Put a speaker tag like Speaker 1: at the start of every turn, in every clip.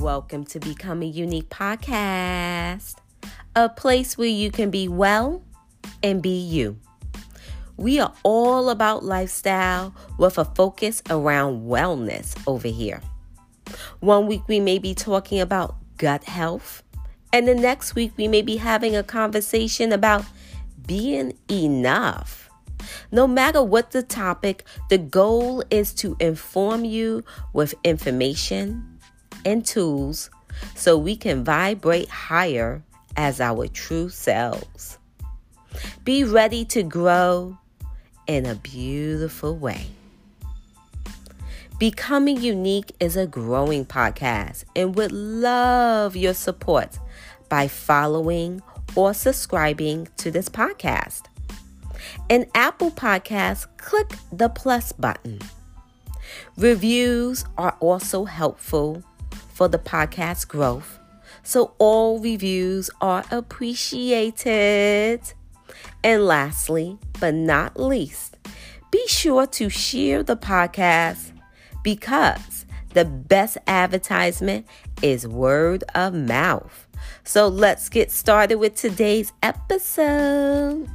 Speaker 1: Welcome to Becoming Unique Podcast, a place where you can be well and be you. We are all about lifestyle with a focus around wellness over here. One week we may be talking about gut health, and the next week we may be having a conversation about being enough. No matter what the topic, the goal is to inform you with information and tools so we can vibrate higher as our true selves. Be ready to grow in a beautiful way. Becoming Unique is a growing podcast and would love your support by following or subscribing to this podcast. In Apple Podcasts, click the plus button. Reviews are also helpful for the podcast growth, so all reviews are appreciated. And lastly, but not least, be sure to share the podcast because the best advertisement is word of mouth. So let's get started with today's episode.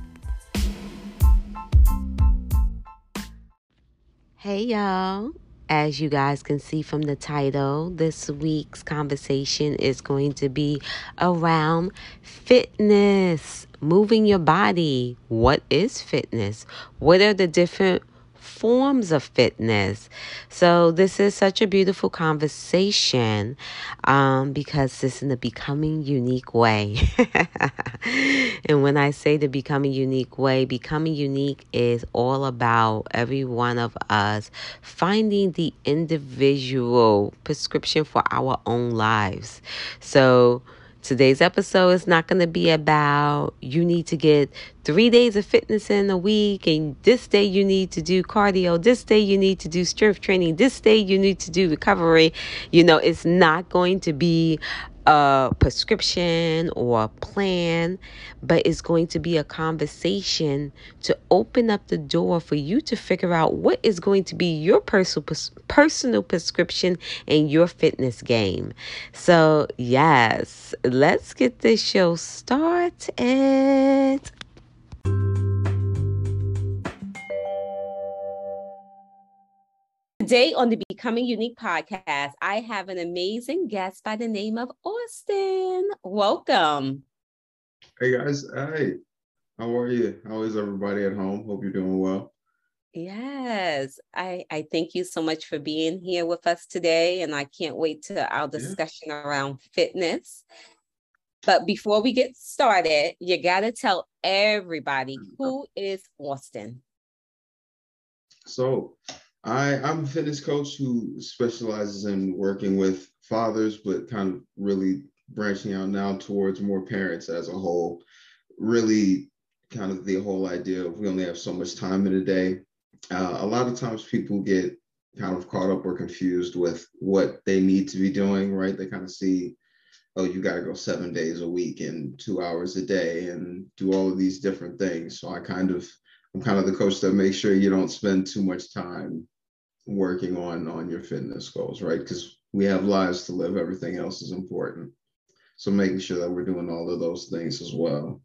Speaker 1: Hey, y'all. As you guys can see from the title, this week's conversation is going to be around fitness, moving your body. What is fitness? What are the different forms of fitness. So, this is such a beautiful conversation um, because this is in the becoming unique way. and when I say the becoming unique way, becoming unique is all about every one of us finding the individual prescription for our own lives. So, Today's episode is not going to be about you need to get three days of fitness in a week, and this day you need to do cardio, this day you need to do strength training, this day you need to do recovery. You know, it's not going to be a prescription or a plan, but it's going to be a conversation to open up the door for you to figure out what is going to be your personal personal prescription in your fitness game. So, yes, let's get this show started. Today on the Becoming Unique podcast, I have an amazing guest by the name of Austin. Welcome.
Speaker 2: Hey guys. Hey, How are you? How is everybody at home? Hope you're doing well.
Speaker 1: Yes, I, I thank you so much for being here with us today. And I can't wait to our discussion yeah. around fitness. But before we get started, you got to tell everybody who is Austin.
Speaker 2: So, I, I'm a fitness coach who specializes in working with fathers, but kind of really branching out now towards more parents as a whole. Really, kind of the whole idea of we only have so much time in a day. Uh, a lot of times people get kind of caught up or confused with what they need to be doing, right? They kind of see, oh, you got to go seven days a week and two hours a day and do all of these different things. So I kind of, I'm kind of the coach that makes sure you don't spend too much time working on on your fitness goals, right? Because we have lives to live. Everything else is important. So making sure that we're doing all of those things as well.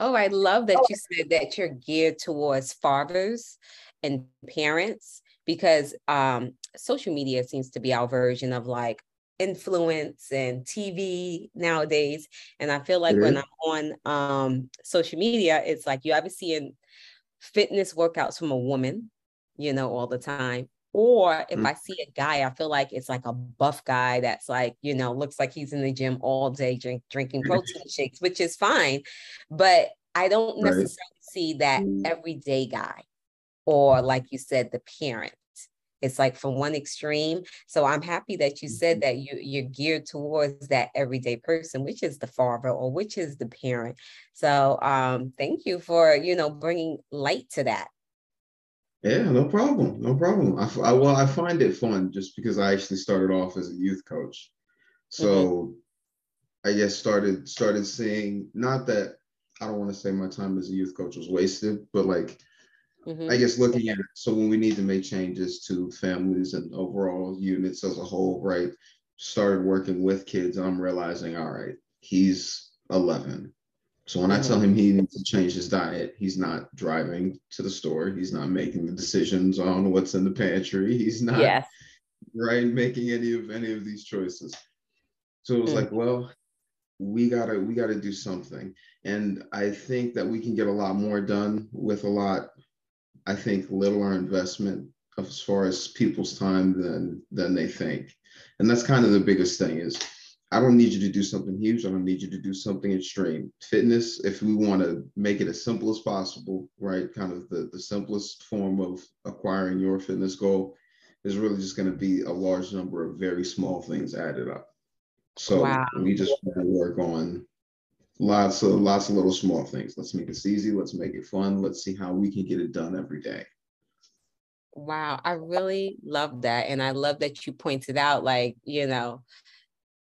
Speaker 1: Oh, I love that you said that you're geared towards fathers and parents because um, social media seems to be our version of like influence and TV nowadays. And I feel like when I'm on um, social media, it's like you ever seeing fitness workouts from a woman you know, all the time. Or if mm-hmm. I see a guy, I feel like it's like a buff guy that's like, you know, looks like he's in the gym all day drink, drinking protein shakes, which is fine. But I don't necessarily right. see that mm. everyday guy or like you said, the parent. It's like from one extreme. So I'm happy that you said mm-hmm. that you, you're geared towards that everyday person, which is the father or which is the parent. So um, thank you for, you know, bringing light to that.
Speaker 2: Yeah, no problem. No problem. I, I, well, I find it fun just because I actually started off as a youth coach. So mm-hmm. I guess started started seeing not that I don't want to say my time as a youth coach was wasted, but like mm-hmm. I guess looking at it. So when we need to make changes to families and overall units as a whole, right? started working with kids, I'm realizing, all right, he's 11. So when mm-hmm. I tell him he needs to change his diet, he's not driving to the store. He's not making the decisions on what's in the pantry. He's not yes. right making any of any of these choices. So it was mm-hmm. like, well, we gotta we gotta do something. And I think that we can get a lot more done with a lot, I think, littler investment as far as people's time than than they think. And that's kind of the biggest thing is I don't need you to do something huge. I don't need you to do something extreme. Fitness, if we want to make it as simple as possible, right? Kind of the, the simplest form of acquiring your fitness goal is really just going to be a large number of very small things added up. So wow. we just want to work on lots of lots of little small things. Let's make it easy. Let's make it fun. Let's see how we can get it done every day.
Speaker 1: Wow, I really love that. And I love that you pointed out, like, you know,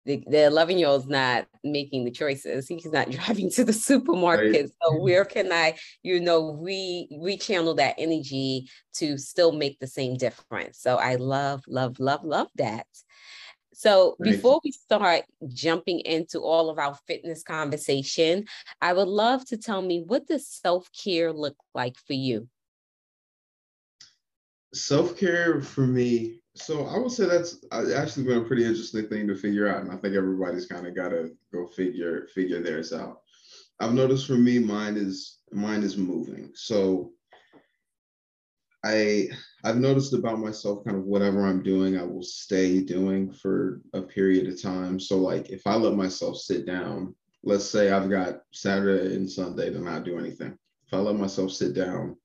Speaker 1: the, the 11 year old's not making the choices. He's not driving to the supermarket. Right. So mm-hmm. where can I, you know, we re channel that energy to still make the same difference? So I love, love, love, love that. So right. before we start jumping into all of our fitness conversation, I would love to tell me what does self-care look like for you?
Speaker 2: self-care for me so i would say that's uh, actually been a pretty interesting thing to figure out and i think everybody's kind of got to go figure figure theirs out. I've noticed for me mine is mine is moving. So i i've noticed about myself kind of whatever i'm doing i will stay doing for a period of time. So like if i let myself sit down let's say i've got saturday and sunday to not do anything. If i let myself sit down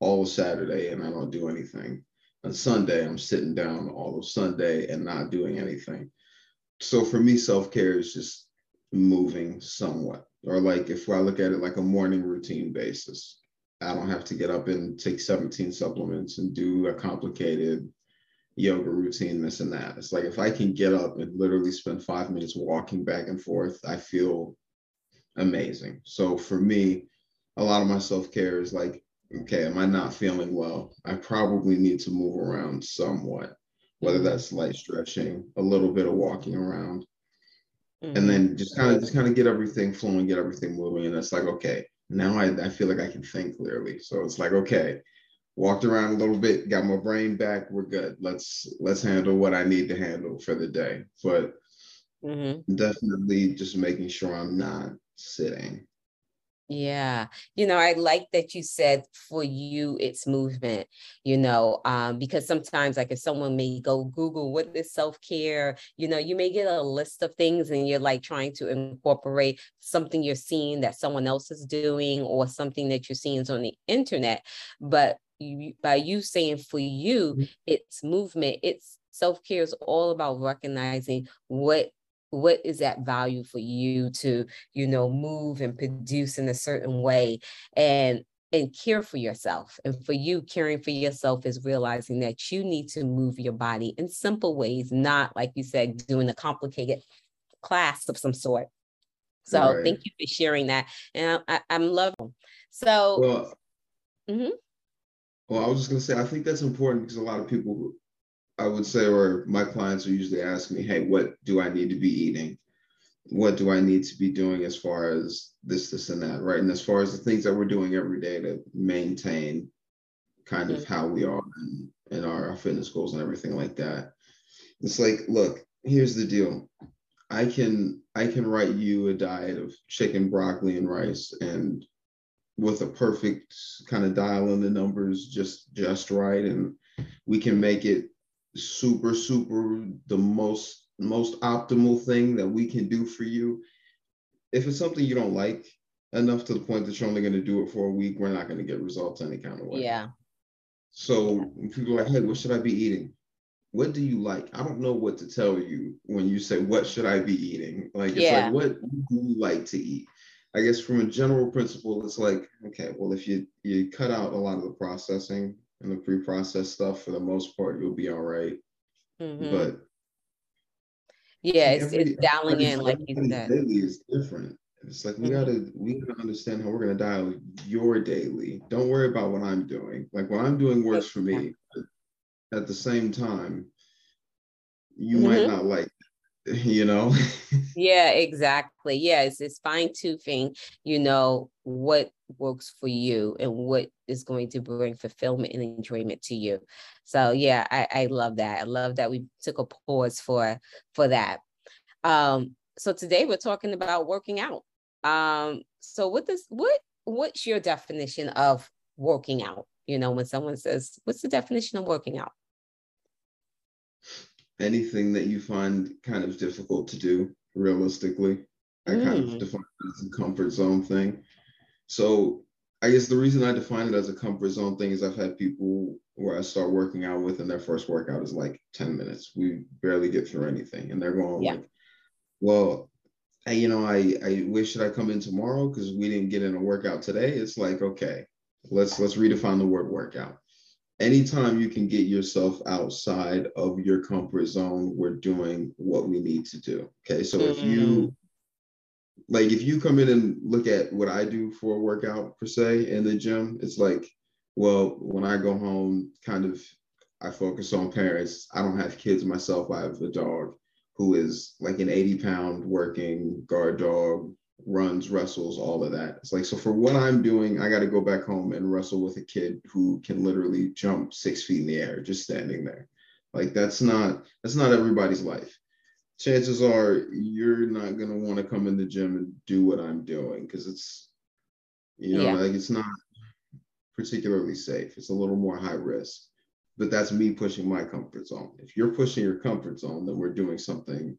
Speaker 2: all Saturday and I don't do anything. On Sunday, I'm sitting down all of Sunday and not doing anything. So for me, self care is just moving somewhat. Or like if I look at it like a morning routine basis, I don't have to get up and take 17 supplements and do a complicated yoga routine, this and that. It's like if I can get up and literally spend five minutes walking back and forth, I feel amazing. So for me, a lot of my self care is like okay, am I not feeling well? I probably need to move around somewhat, whether mm-hmm. that's light stretching, a little bit of walking around, mm-hmm. and then just kind of just kind of get everything flowing, get everything moving. And it's like, okay, now I, I feel like I can think clearly. So it's like, okay, walked around a little bit, got my brain back, we're good. Let's let's handle what I need to handle for the day. But mm-hmm. definitely just making sure I'm not sitting
Speaker 1: yeah, you know, I like that you said for you it's movement, you know, um, because sometimes, like, if someone may go Google what is self care, you know, you may get a list of things and you're like trying to incorporate something you're seeing that someone else is doing or something that you're seeing is on the internet. But you, by you saying for you, mm-hmm. it's movement, it's self care is all about recognizing what what is that value for you to you know move and produce in a certain way and and care for yourself and for you caring for yourself is realizing that you need to move your body in simple ways not like you said doing a complicated class of some sort so right. thank you for sharing that and I, am loving so
Speaker 2: well, mm-hmm. well i was just going to say i think that's important because a lot of people I would say, or my clients are usually asking me, hey, what do I need to be eating? What do I need to be doing as far as this, this, and that, right? And as far as the things that we're doing every day to maintain kind of mm-hmm. how we are and, and our, our fitness goals and everything like that. It's like, look, here's the deal. I can I can write you a diet of chicken, broccoli, and rice, and with a perfect kind of dial in the numbers just just right, and we can make it super, super the most most optimal thing that we can do for you. If it's something you don't like enough to the point that you're only going to do it for a week, we're not going to get results any kind of way.
Speaker 1: Yeah.
Speaker 2: So yeah. people are like, hey, what should I be eating? What do you like? I don't know what to tell you when you say, what should I be eating? Like, it's yeah. like, what do you like to eat? I guess from a general principle, it's like, okay, well, if you you cut out a lot of the processing and the pre-processed stuff for the most part you'll be all right. mm-hmm. but
Speaker 1: yeah it's, every, it's dialing in like you said
Speaker 2: daily is different it's like we mm-hmm. gotta we gotta understand how we're gonna dial your daily don't worry about what i'm doing like what i'm doing works for me at the same time you mm-hmm. might not like you know?
Speaker 1: Yeah exactly. Yeah it's, it's fine toothing you know what works for you and what is going to bring fulfillment and enjoyment to you. So yeah i, I love that. I love that we took a pause for for that. Um so today we're talking about working out. Um so what does what what's your definition of working out? You know when someone says what's the definition of working out
Speaker 2: anything that you find kind of difficult to do realistically. I mm. kind of mm. define it as a comfort zone thing. So I guess the reason I define it as a comfort zone thing is I've had people where I start working out with and their first workout is like 10 minutes. We barely get through anything. And they're going yeah. like, well, I, you know, I, I wish that I come in tomorrow because we didn't get in a workout today. It's like, okay, let's let's redefine the word workout anytime you can get yourself outside of your comfort zone, we're doing what we need to do. Okay. So mm-hmm. if you mm. like if you come in and look at what I do for a workout per se in the gym, it's like, well, when I go home, kind of I focus on parents. I don't have kids myself. I have a dog who is like an 80 pound working guard dog runs, wrestles, all of that. It's like, so for what I'm doing, I got to go back home and wrestle with a kid who can literally jump six feet in the air just standing there. Like that's not that's not everybody's life. Chances are you're not gonna want to come in the gym and do what I'm doing because it's you know yeah. like it's not particularly safe. It's a little more high risk. But that's me pushing my comfort zone. If you're pushing your comfort zone, then we're doing something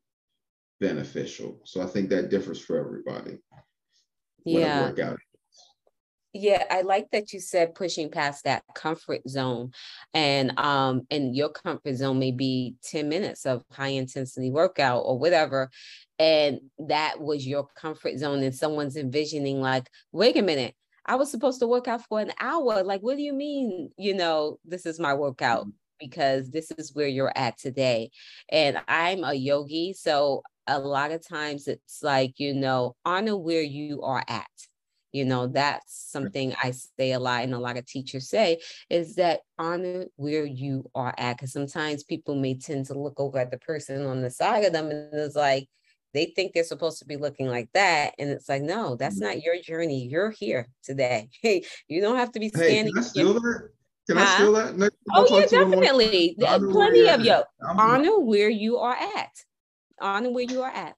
Speaker 2: beneficial. So I think that differs for everybody.
Speaker 1: Yeah. Yeah, I like that you said pushing past that comfort zone. And um, and your comfort zone may be 10 minutes of high intensity workout or whatever. And that was your comfort zone. And someone's envisioning, like, wait a minute, I was supposed to work out for an hour. Like, what do you mean? You know, this is my workout mm-hmm. because this is where you're at today. And I'm a yogi. So a lot of times it's like, you know, honor where you are at. You know, that's something I say a lot, and a lot of teachers say is that honor where you are at. Because sometimes people may tend to look over at the person on the side of them and it's like, they think they're supposed to be looking like that. And it's like, no, that's mm-hmm. not your journey. You're here today. Hey, you don't have to be standing.
Speaker 2: Hey, can I steal that? Can huh? I steal that?
Speaker 1: Next oh, yeah, definitely. Plenty of you. Honor where you are at on and where you are at.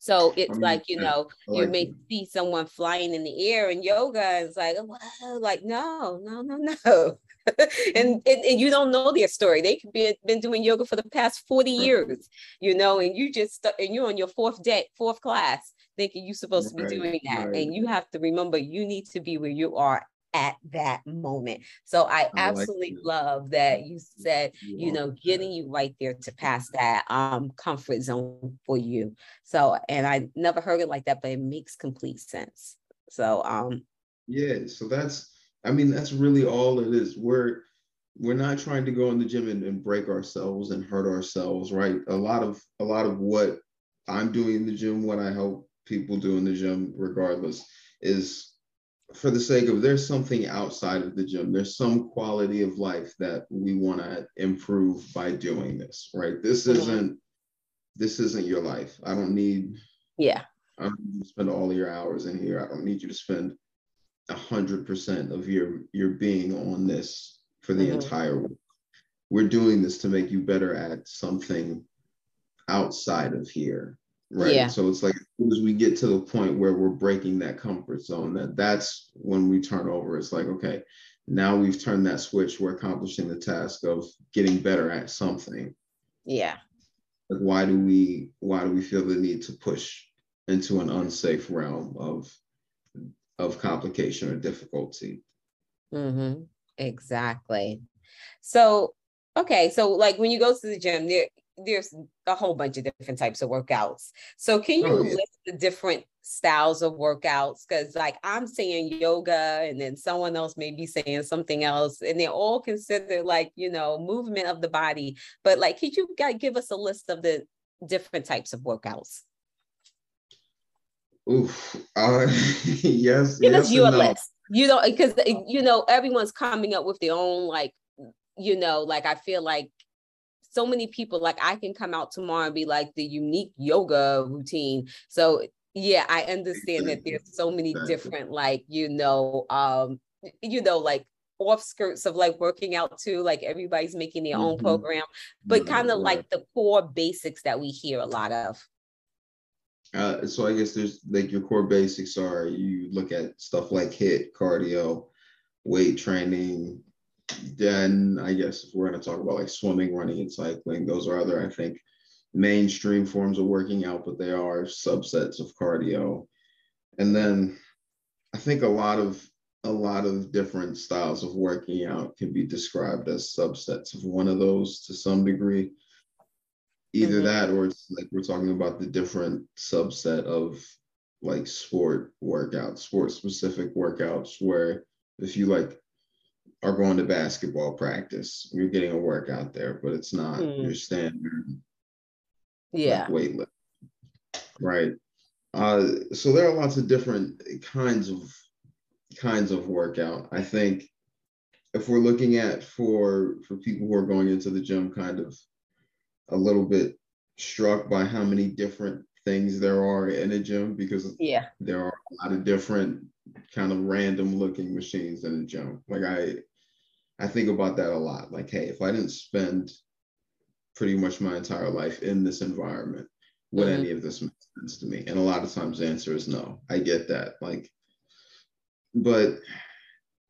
Speaker 1: So it's like, you know, like you may that. see someone flying in the air in yoga. It's like, well, like, no, no, no, no. and, and, and you don't know their story. They could be been doing yoga for the past 40 years, you know, and you just and you're on your fourth day, fourth class, thinking you're supposed right, to be doing that. Right. And you have to remember you need to be where you are at that moment. So I, I absolutely like love that you said, you know, getting you right there to pass that um comfort zone for you. So and I never heard it like that, but it makes complete sense. So um
Speaker 2: yeah, so that's I mean that's really all it is. We're we're not trying to go in the gym and, and break ourselves and hurt ourselves, right? A lot of a lot of what I'm doing in the gym, what I help people do in the gym, regardless, is for the sake of there's something outside of the gym. There's some quality of life that we want to improve by doing this right? This mm-hmm. isn't this isn't your life. I don't need
Speaker 1: yeah.
Speaker 2: I don't need to spend all your hours in here. I don't need you to spend a hundred percent of your your being on this for the mm-hmm. entire week. We're doing this to make you better at something outside of here right. Yeah. so it's like as we get to the point where we're breaking that comfort zone that that's when we turn over. It's like okay now we've turned that switch. We're accomplishing the task of getting better at something.
Speaker 1: Yeah.
Speaker 2: Like why do we why do we feel the need to push into an unsafe realm of of complication or difficulty?
Speaker 1: Mm-hmm. exactly. So okay. So like when you go to the gym there there's a whole bunch of different types of workouts. So can you oh, yeah. list the different styles of workouts? Because like I'm saying yoga, and then someone else may be saying something else, and they're all considered like you know movement of the body. But like, could you give us a list of the different types of workouts?
Speaker 2: Oof. Uh, yes.
Speaker 1: Give
Speaker 2: yes
Speaker 1: us your no. list. You know, because you know everyone's coming up with their own like, you know, like I feel like so many people like I can come out tomorrow and be like the unique yoga routine. So yeah, I understand that there's so many different like, you know, um, you know, like off skirts of like working out too. Like everybody's making their mm-hmm. own program, but kind of like the core basics that we hear a lot of.
Speaker 2: Uh, so I guess there's like your core basics are you look at stuff like HIIT cardio, weight training. Then I guess if we're going to talk about like swimming, running, and cycling, those are other I think mainstream forms of working out, but they are subsets of cardio. And then I think a lot of a lot of different styles of working out can be described as subsets of one of those to some degree. Either mm-hmm. that or it's like we're talking about the different subset of like sport workouts, sport specific workouts, where if you like are going to basketball practice, you're getting a workout there, but it's not mm. your standard
Speaker 1: yeah
Speaker 2: like weightlifting. Right. Uh, so there are lots of different kinds of kinds of workout. I think if we're looking at for for people who are going into the gym kind of a little bit struck by how many different things there are in a gym because
Speaker 1: yeah.
Speaker 2: there are a lot of different kind of random looking machines in a gym. Like i i think about that a lot. Like hey if i didn't spend pretty much my entire life in this environment would mm-hmm. any of this make sense to me? And a lot of times the answer is no. I get that. Like but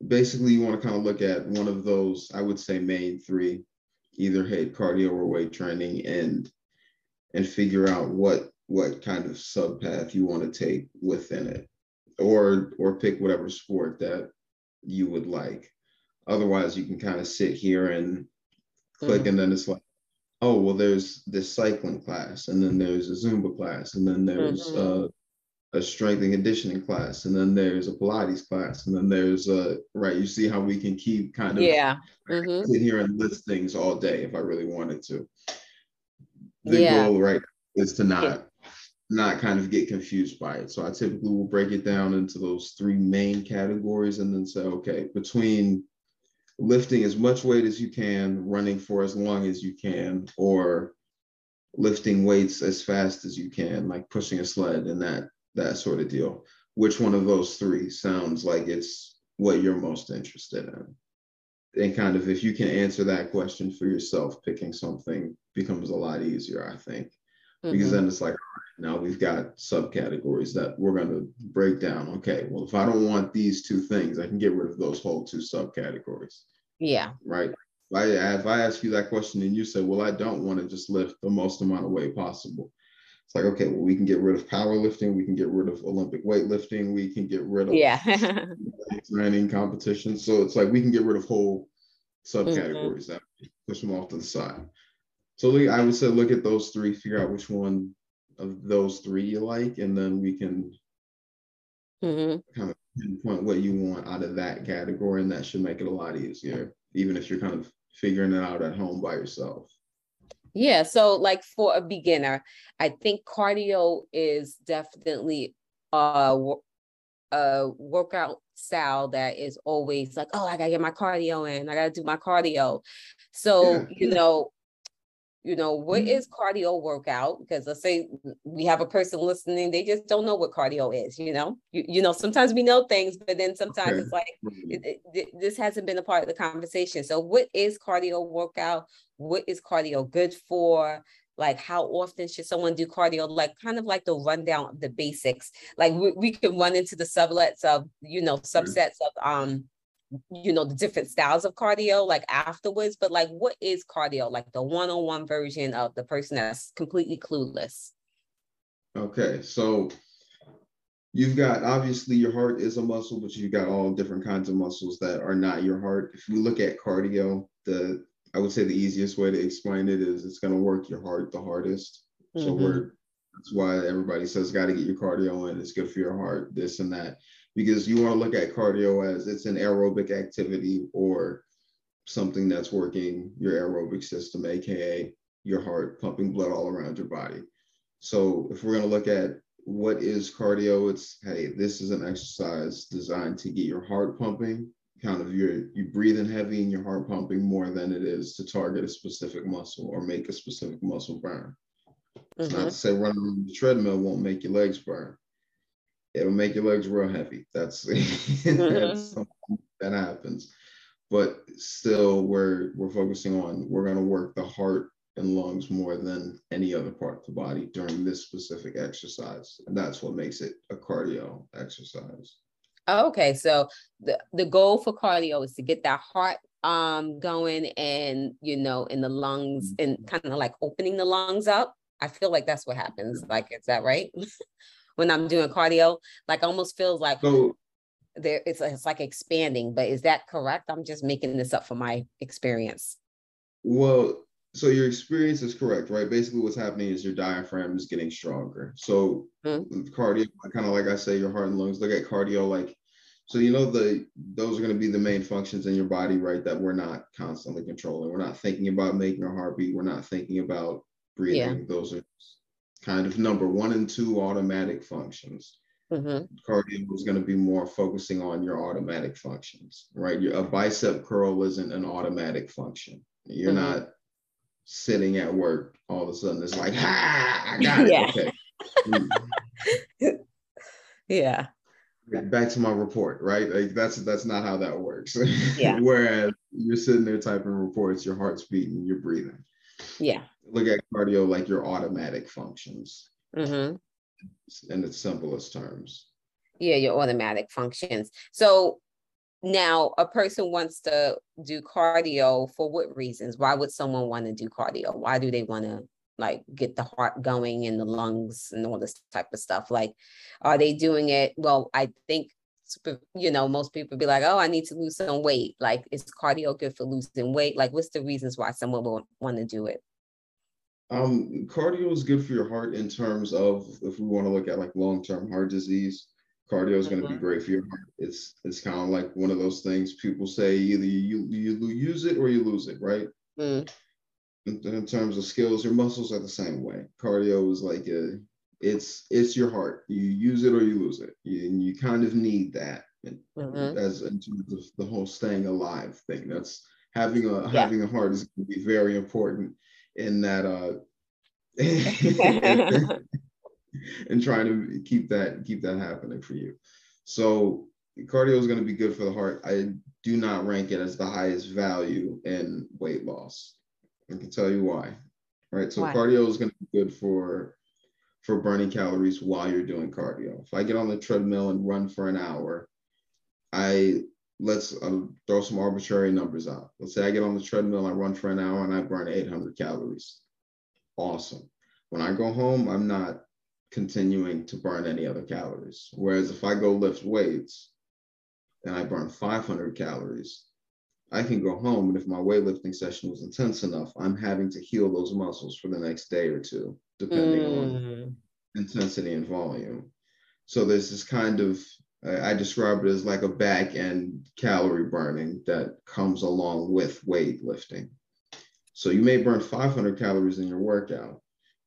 Speaker 2: basically you want to kind of look at one of those i would say main three either HIIT cardio or weight training and and figure out what what kind of subpath you want to take within it or or pick whatever sport that you would like otherwise you can kind of sit here and click mm-hmm. and then it's like oh well there's this cycling class and then there's a zumba class and then there's mm-hmm. uh, a strength and conditioning class and then there's a pilates class and then there's a right you see how we can keep kind of
Speaker 1: yeah mm-hmm.
Speaker 2: sit here and list things all day if i really wanted to the yeah. goal right is to not. Not kind of get confused by it so i typically will break it down into those three main categories and then say okay between lifting as much weight as you can running for as long as you can or lifting weights as fast as you can like pushing a sled and that that sort of deal. Which one of those three sounds like it's what you're most interested in? And kind of if you can answer that question for yourself, picking something becomes a lot easier, I think. Mm-hmm. Because then it's like, now we've got subcategories that we're going to break down. Okay, well, if I don't want these two things, I can get rid of those whole two subcategories.
Speaker 1: Yeah.
Speaker 2: Right. If I, if I ask you that question and you say, well, I don't want to just lift the most amount of weight possible, it's like okay well we can get rid of powerlifting we can get rid of olympic weightlifting we can get rid of
Speaker 1: yeah
Speaker 2: running competitions so it's like we can get rid of whole subcategories mm-hmm. that push them off to the side so i would say look at those three figure out which one of those three you like and then we can mm-hmm. kind of pinpoint what you want out of that category and that should make it a lot easier even if you're kind of figuring it out at home by yourself
Speaker 1: yeah. So, like for a beginner, I think cardio is definitely a, a workout style that is always like, oh, I gotta get my cardio in. I gotta do my cardio. So, yeah. you know, you know what mm-hmm. is cardio workout? Because let's say we have a person listening they just don't know what cardio is you know? You, you know sometimes we know things but then sometimes okay. it's like it, it, this hasn't been a part of the conversation. So what is cardio workout? What is cardio good for? Like how often should someone do cardio? Like kind of like the rundown of the basics. Like we, we can run into the sublets of you know subsets of um you know the different styles of cardio like afterwards but like what is cardio? Like the one-on-one version of the person that's completely clueless?
Speaker 2: Okay so you've got obviously your heart is a muscle but you've got all different kinds of muscles that are not your heart. If you look at cardio the i would say the easiest way to explain it is it's going to work your heart the hardest. Mm-hmm. so we're that's why everybody says got to get your cardio in. It's good for your heart this and that because you want to look at cardio as it's an aerobic activity or something that's working your aerobic system, aka your heart pumping blood all around your body. So if we're going to look at what is cardio, it's hey, this is an exercise designed to get your heart pumping kind of you're you breathing heavy and your heart pumping more than it is to target a specific muscle or make a specific muscle burn. It's mm-hmm. not to say running on the treadmill won't make your legs burn. It'll make your legs real heavy. That's, that's something that happens. But still, we're we're focusing on we're going to work the heart and lungs more than any other part of the body during this specific exercise, and that's what makes it a cardio exercise.
Speaker 1: Okay, so the the goal for cardio is to get that heart um going and you know in the lungs and mm-hmm. kind of like opening the lungs up. I feel like that's what happens. Like, is that right? when I'm doing cardio, like almost feels like so, there it's it's like expanding. But is that correct? I'm just making this up for my experience.
Speaker 2: Well, so your experience is correct, right? Basically, what's happening is your diaphragm is getting stronger. So mm-hmm. cardio, kind of like I say, your heart and lungs. Look at cardio like so you know the those are going to be the main functions in your body, right? That we're not constantly controlling. We're not thinking about making a heartbeat. We're not thinking about breathing. Yeah. Those are kind of number one and two automatic functions. Mm-hmm. Cardio is going to be more focusing on your automatic functions, right? Your, a bicep curl isn't an automatic function. You're mm-hmm. not sitting at work all of a sudden. It's like, ha, I got it. Yeah.
Speaker 1: Okay. yeah
Speaker 2: back to my report, right? Like that's that's not how that works. Yeah. Whereas you're sitting there typing reports, your heart's beating, you're breathing.
Speaker 1: Yeah.
Speaker 2: Look at cardio like your automatic functions. Mm-hmm. In its simplest terms.
Speaker 1: Yeah, your automatic functions. So now a person wants to do cardio for what reasons? Why would someone want to do cardio? Why do they want to like get the heart going and the lungs and all this type of stuff like are they doing it well i think you know most people be like oh i need to lose some weight like is cardio good for losing weight like what's the reasons why someone will want to do it
Speaker 2: um cardio is good for your heart in terms of if we want to look at like long-term heart disease cardio is going to mm-hmm. be great for your heart it's it's kind of like one of those things people say either you you, you use it or you lose it right mm in, in terms of skills, your muscles are the same way. Cardio is like a, it's it's your heart. You use it or you lose it, you, and you kind of need that mm-hmm. as in terms of the whole staying alive thing. That's having a yeah. having a heart is going to be very important in that uh and trying to keep that keep that happening for you. So cardio is going to be good for the heart. I do not rank it as the highest value in weight loss. I can tell you why. Right. So why? cardio is going to be good for for burning calories while you're doing cardio. If I get on the treadmill and run for an hour, I let's uh, throw some arbitrary numbers out. Let's say I get on the treadmill, I run for an hour, and I burn 800 calories. Awesome. When I go home, I'm not continuing to burn any other calories. Whereas if I go lift weights and I burn 500 calories, I can go home, and if my weightlifting session was intense enough, I'm having to heal those muscles for the next day or two, depending mm. on intensity and volume. So there's this kind of I describe it as like a back end calorie burning that comes along with weightlifting. So you may burn 500 calories in your workout,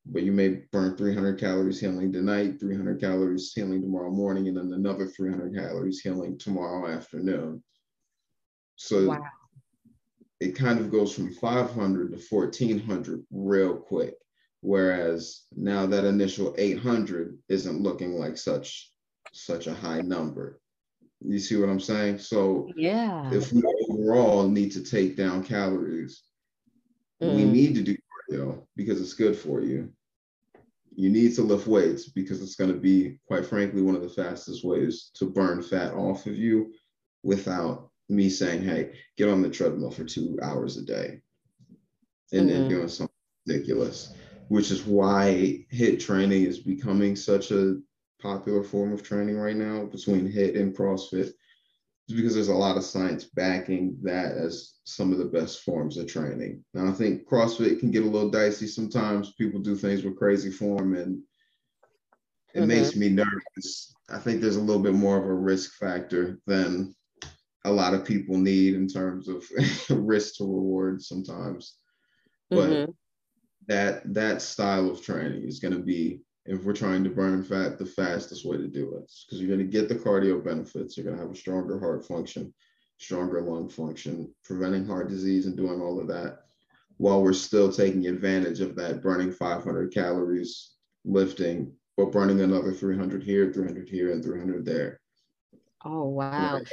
Speaker 2: but you may burn 300 calories healing tonight, 300 calories healing tomorrow morning, and then another 300 calories healing tomorrow afternoon. So wow. it kind of goes from 500 to 1400 real quick. Whereas now that initial 800 isn't looking like such such a high number. You see what I'm saying? So
Speaker 1: yeah,
Speaker 2: if we overall need to take down calories, mm. we need to do cardio because it's good for you. You need to lift weights because it's going to be, quite frankly, one of the fastest ways to burn fat off of you without me saying, hey, get on the treadmill for two hours a day and then mm-hmm. doing something ridiculous, which is why HIIT training is becoming such a popular form of training right now between HIIT and CrossFit. It's because there's a lot of science backing that as some of the best forms of training. Now, I think CrossFit can get a little dicey sometimes. People do things with crazy form and it mm-hmm. makes me nervous. I think there's a little bit more of a risk factor than a lot of people need in terms of risk to reward sometimes. But mm-hmm. that that style of training is going to be if we're trying to burn fat, the fastest way to do it because you're going to get the cardio benefits. You're going to have a stronger heart function. stronger lung function, preventing heart disease, and doing all of that while we're still taking advantage of that burning 500 calories lifting, but burning another 300 here, 300 here, and 300 there.
Speaker 1: Oh, wow. Right.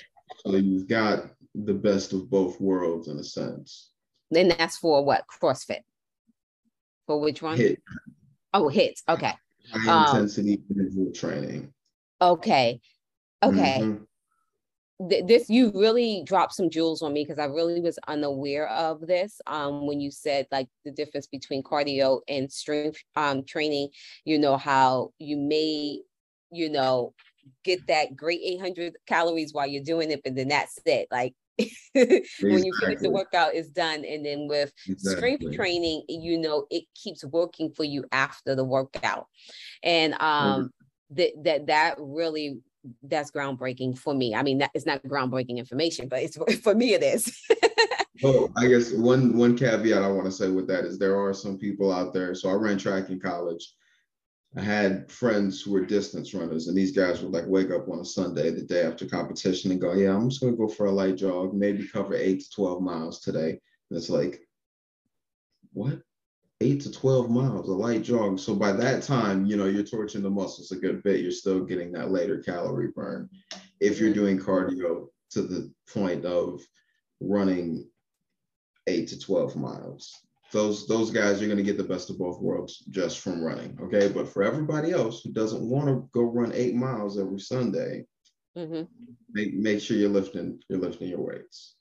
Speaker 2: So you've got the best of both worlds in a sense.
Speaker 1: Then that's for what? CrossFit. For which one? HIIT. Oh, HIIT. Okay.
Speaker 2: High um, intensity individual training.
Speaker 1: Okay. Okay. Mm-hmm this you really dropped some jewels on me because I really was unaware of this. Um, when you said like the difference between cardio and strength um, training, you know how you may, you know, get that great 800 calories while you're doing it, but then that's it. Like when you finish the workout is done and then with exactly. strength training you know it keeps working for you after the workout and um that that that really that's groundbreaking for me. I mean, that it's not groundbreaking information, but it's for me it is.
Speaker 2: oh, I guess one one caveat I want to say with that is there are some people out there. So I ran track in college. I had friends who were distance runners, and these guys would like wake up on a Sunday, the day after competition, and go, "Yeah, I'm just gonna go for a light jog, maybe cover eight to twelve miles today." And it's like, what? eight to 12 miles, a light jog. So by that time, you know, you're torching the muscles a good bit. You're still getting that later calorie burn. If you're mm-hmm. doing cardio to the point of running eight to 12 miles, those those guys you're going to get the best of both worlds just from running. Okay. But for everybody else who doesn't want to go run eight miles every Sunday, mm-hmm. make, make sure you're lifting, you're lifting your weights.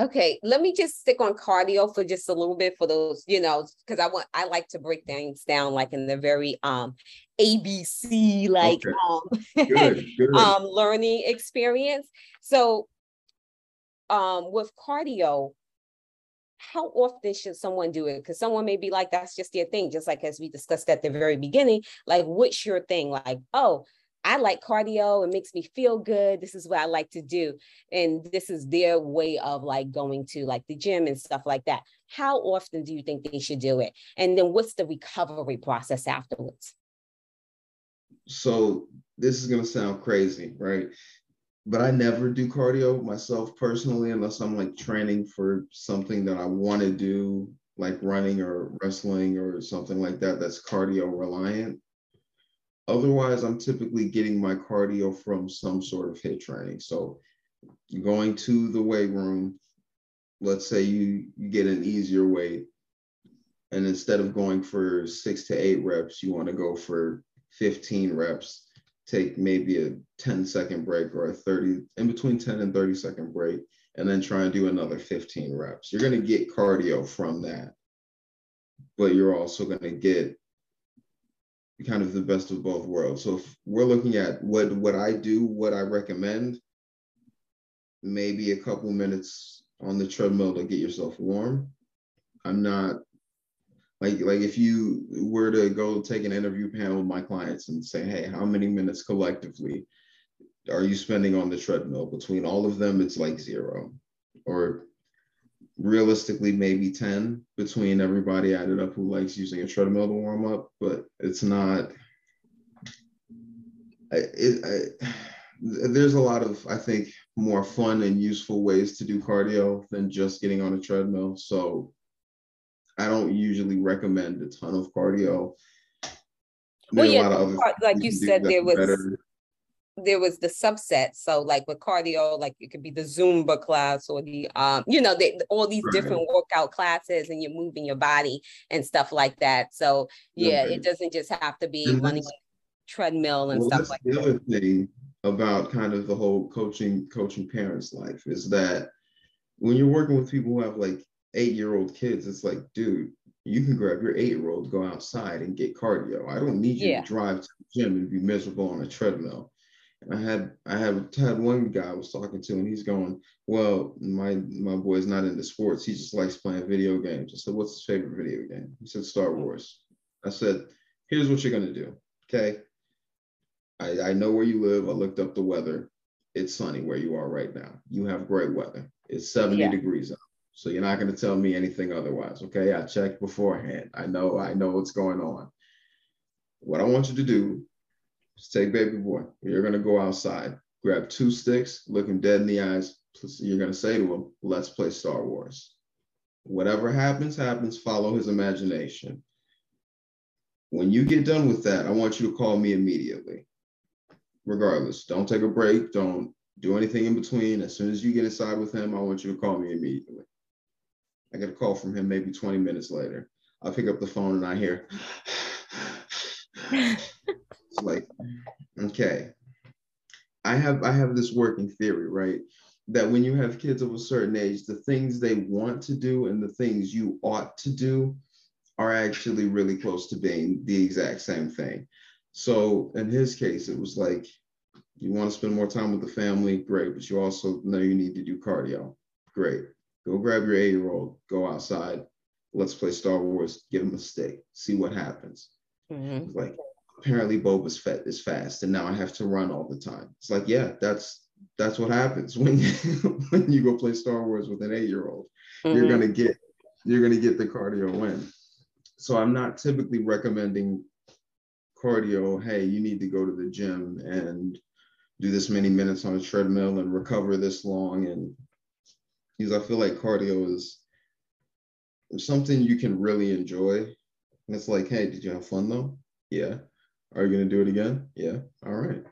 Speaker 1: Okay, let me just stick on cardio for just a little bit for those, you know, because I want I like to break things down like in the very um ABC like okay. um good, good. um learning experience. So um with cardio, how often should someone do it? Because someone may be like, that's just their thing, just like as we discussed at the very beginning. Like, what's your thing? Like, oh, I like cardio. It makes me feel good. This is what I like to do. And this is their way of like going to like the gym and stuff like that. How often do you think they should do it? And then what's the recovery process afterwards?
Speaker 2: So this is going to sound crazy, right? But I never do cardio myself personally unless I'm like training for something that I want to do, like running or wrestling or something like that that's cardio reliant Otherwise, I'm typically getting my cardio from some sort of HIIT training. So going to the weight room, let's say you, you get an easier weight, and instead of going for six to eight reps, you want to go for 15 reps, take maybe a 10 second break or a 30, in between 10 and 30 second break, and then try and do another 15 reps. You're going to get cardio from that, but you're also going to get kind of the best of both worlds. So if we're looking at what what I do, what I recommend, maybe a couple minutes on the treadmill to get yourself warm. I'm not like like if you were to go take an interview panel with my clients and say, hey, how many minutes collectively are you spending on the treadmill? Between all of them, it's like zero. Or realistically maybe 10 between everybody added up who likes using a treadmill to warm up, but it's not. It, I, there's a lot of, I think, more fun and useful ways to do cardio than just getting on a treadmill. So I don't usually recommend a ton of cardio.
Speaker 1: There well, yeah, like you said, there was better there was the subset. So like with cardio, like it could be the Zumba class or the um, you know, the, all these right. different workout classes and you're moving your body and stuff like that. So yeah, it doesn't just have to be and running treadmill and well, stuff like
Speaker 2: the that. The other thing about kind of the whole coaching coaching parents life is that when you're working with people who have like eight year old kids, it's like, dude, you can grab your eight year old, go outside and get cardio. I don't need you yeah. to drive to the gym and be miserable on a treadmill. And I had I had had one guy I was talking to, and he's going, "Well, my my boy's not into sports. He just likes playing video games." I said, "What's his favorite video game?" He said, "Star hmm. Wars." I said, "Here's what you're gonna do. Okay, I, I know where you live. I looked up the weather. It's sunny where you are right now. You have great weather. It's 70 yeah. degrees out. So you're not going to tell me anything otherwise. Okay. I checked beforehand. I know, I know what's going on. What I want you to do is take baby boy. You're gonna go outside, grab two sticks, look him dead in the eyes, you're going to say to him, let's play Star Wars. Whatever happens, happens, follow his imagination. When you get done with that, I want you to call me immediately. Regardless, don't take a break, don't do anything in between. As soon as you get inside with him, I want you to call me immediately. I get a call from him maybe 20 minutes later. I pick up the phone and I hear, like, okay. I have I have this working theory, right? That when you have kids of a certain age, the things they want to do and the things you ought to do are actually really close to being the exact same thing. So in his case, it was like, you want to spend more time with the family, great, but you also know you need to do cardio. Great. Go grab your eight year old, go outside, let's play Star Wars, give him a stick, see what happens. Mm-hmm. Like, apparently Boba Fett is fast, and now I have to run all the time. It's like, yeah, that's that's what happens when you when you go play Star Wars with an eight year old. Mm-hmm. You're gonna get you're gonna get the cardio win. So I'm not typically recommending cardio. Hey, you need to go to the gym and do this many minutes on a treadmill and recover this long. And because I feel like cardio is something you can really enjoy. And it's like, hey, did you have fun though? Yeah. Are you going to do it again? Yeah. All right.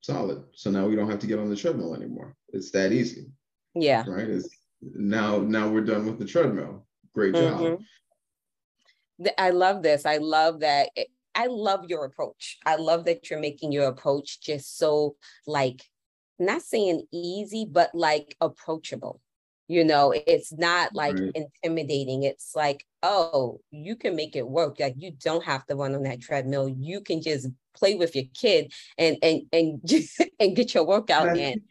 Speaker 2: Solid. So now we don't have to get on the treadmill anymore. It's that easy.
Speaker 1: Yeah.
Speaker 2: Right. It's now, now we're done with the treadmill. Great job. Mm-hmm.
Speaker 1: I love this. I love that. I love your approach. I love that you're making your approach just so like not saying easy, but like approachable you know it's not like right. intimidating. It's like oh you can make it work. Like you don't have to run on that treadmill. You can just play with your kid and and and just, and get your workout in.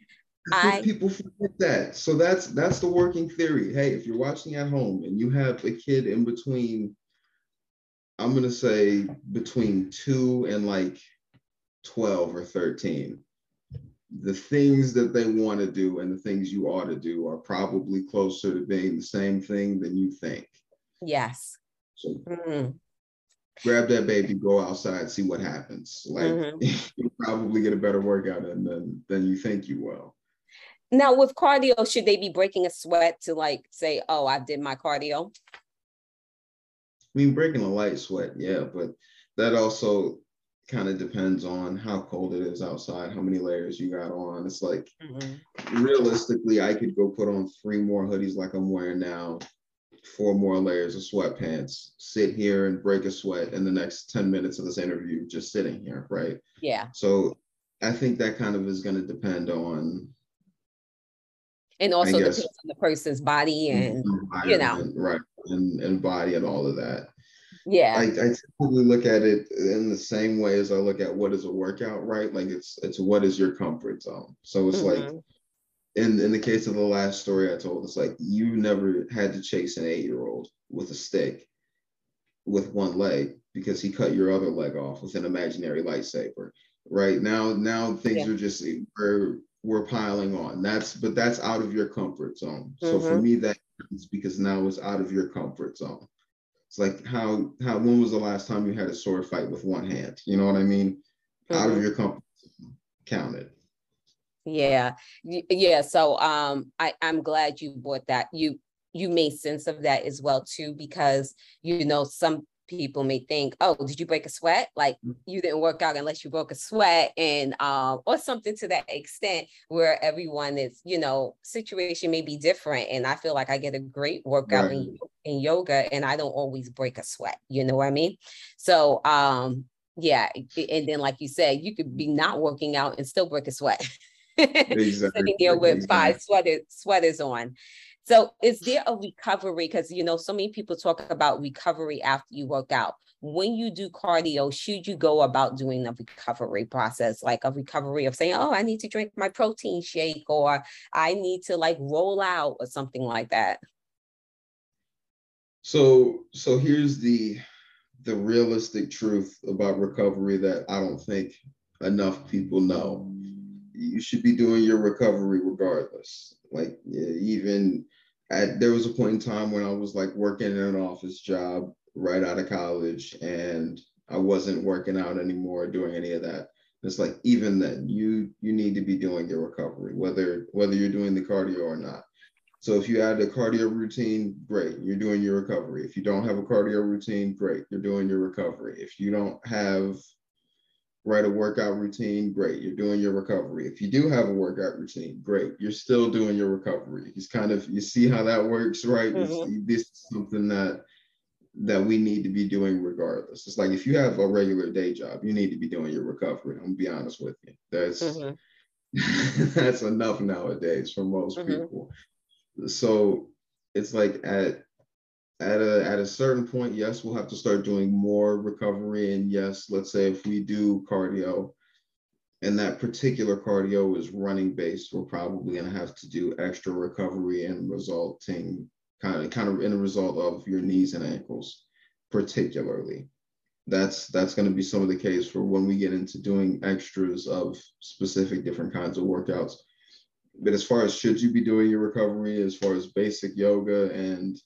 Speaker 2: I, people forget that. So that's that's the working theory. Hey if you're watching at home and you have a kid in between i'm going to say between 2 and like 12 or 13 the things that they want to do and the things you ought to do are probably closer to being the same thing than you think.
Speaker 1: Yes. So mm-hmm.
Speaker 2: grab that baby, go outside, see what happens. Like mm-hmm. you probably get a better workout than than you think you will.
Speaker 1: Now with cardio, should they be breaking a sweat to like say, oh, I did my cardio?
Speaker 2: I mean, breaking a light sweat, yeah, but that also kind of depends on how cold it is outside, how many layers you got on. It's like mm-hmm. realistically, I could go put on three more hoodies like I'm wearing now, four more layers of sweatpants, sit here and break a sweat in the next 10 minutes of this interview, just sitting here, right?
Speaker 1: Yeah.
Speaker 2: So I think that kind of is going to depend on.
Speaker 1: And also depends on the person's body and, you know.
Speaker 2: Right. And, and body and all of that.
Speaker 1: Yeah.
Speaker 2: I, I typically look at it in the same way as I look at what is a workout, right? Like it's it's what is your comfort zone. So it's mm-hmm. like in in the case of the last story I told, it's like you never had to chase an eight-year-old with a stick with one leg because he cut your other leg off with an imaginary lightsaber. Right now, now things yeah. are just we're we're piling on. That's but that's out of your comfort zone. Mm-hmm. So for mm-hmm. me, that is because now it's out of your comfort zone. It's like how how when was the last time you had a sword fight with one hand? You know what I mean? Mm-hmm. Out of mm-hmm. your comfort counted.
Speaker 1: Yeah. Yeah. So um I, I'm glad you brought that. You you made sense of that as well too, because you know, some people may think, oh, did you break a sweat? Like mm. you didn't work out unless you broke a sweat and um or something to that extent where everyone is, you know, situation may be different. And I feel like I get a great workout right. in, in yoga and I don't always break a sweat. You know what I mean? So um yeah, and then like you said, you could be not working out and still break a sweat. Exactly. Sitting there with five sweaters sweaters on. So is there a recovery? Because you know, so many people talk about recovery after you work out. When you do cardio, should you go about doing a recovery process, like a recovery of saying, "Oh, I need to drink my protein shake," or "I need to like roll out," or something like that?
Speaker 2: So, so here's the the realistic truth about recovery that I don't think enough people know. You should be doing your recovery regardless. Like even at, there was a point in time when I was like working in an office job right out of college and I wasn't working out anymore, doing any of that. It's like even then, you you need to be doing your recovery, whether whether you're doing the cardio or not. So if you add a cardio routine, great, you're doing your recovery. If you don't have a cardio routine, great, you're doing your recovery. If you don't have write a workout routine, great, you're doing your recovery. If you do have a workout routine, great, you're still doing your recovery. It's kind of you see how that works, right? Mm-hmm. This is something that that we need to be doing regardless. It's like if you have a regular day job, you need to be doing your recovery. I'm gonna be honest with you. That's mm-hmm. that's enough nowadays for most mm-hmm. people. So it's like at at a at a certain point, yes, we'll have to start doing more recovery. And yes, let's say if we do cardio and that particular cardio is running based, we're probably gonna have to do extra recovery and resulting kind of kind of in a result of your knees and ankles, particularly. That's that's going to be some of the case for when we get into doing extras of specific different kinds of workouts. But as far as should you be doing your recovery, as far as basic yoga and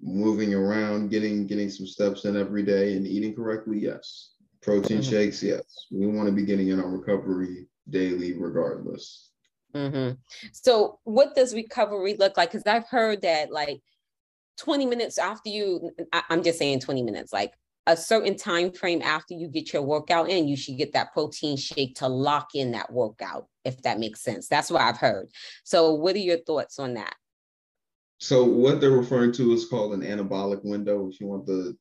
Speaker 2: moving around, getting getting some steps in every day and eating correctly, yes. Protein mm-hmm. shakes, yes. We want to be getting in our recovery daily regardless.
Speaker 1: Mm-hmm. So, what does recovery look like? Because I've heard that like 20 minutes after you, I, I'm just saying 20 minutes, like a certain time frame after you get your workout in, you should get that protein shake to lock in that workout, if that makes sense. That's what I've heard. So, what are your thoughts on that?
Speaker 2: So, what they're referring to is called an anabolic window. If you want the,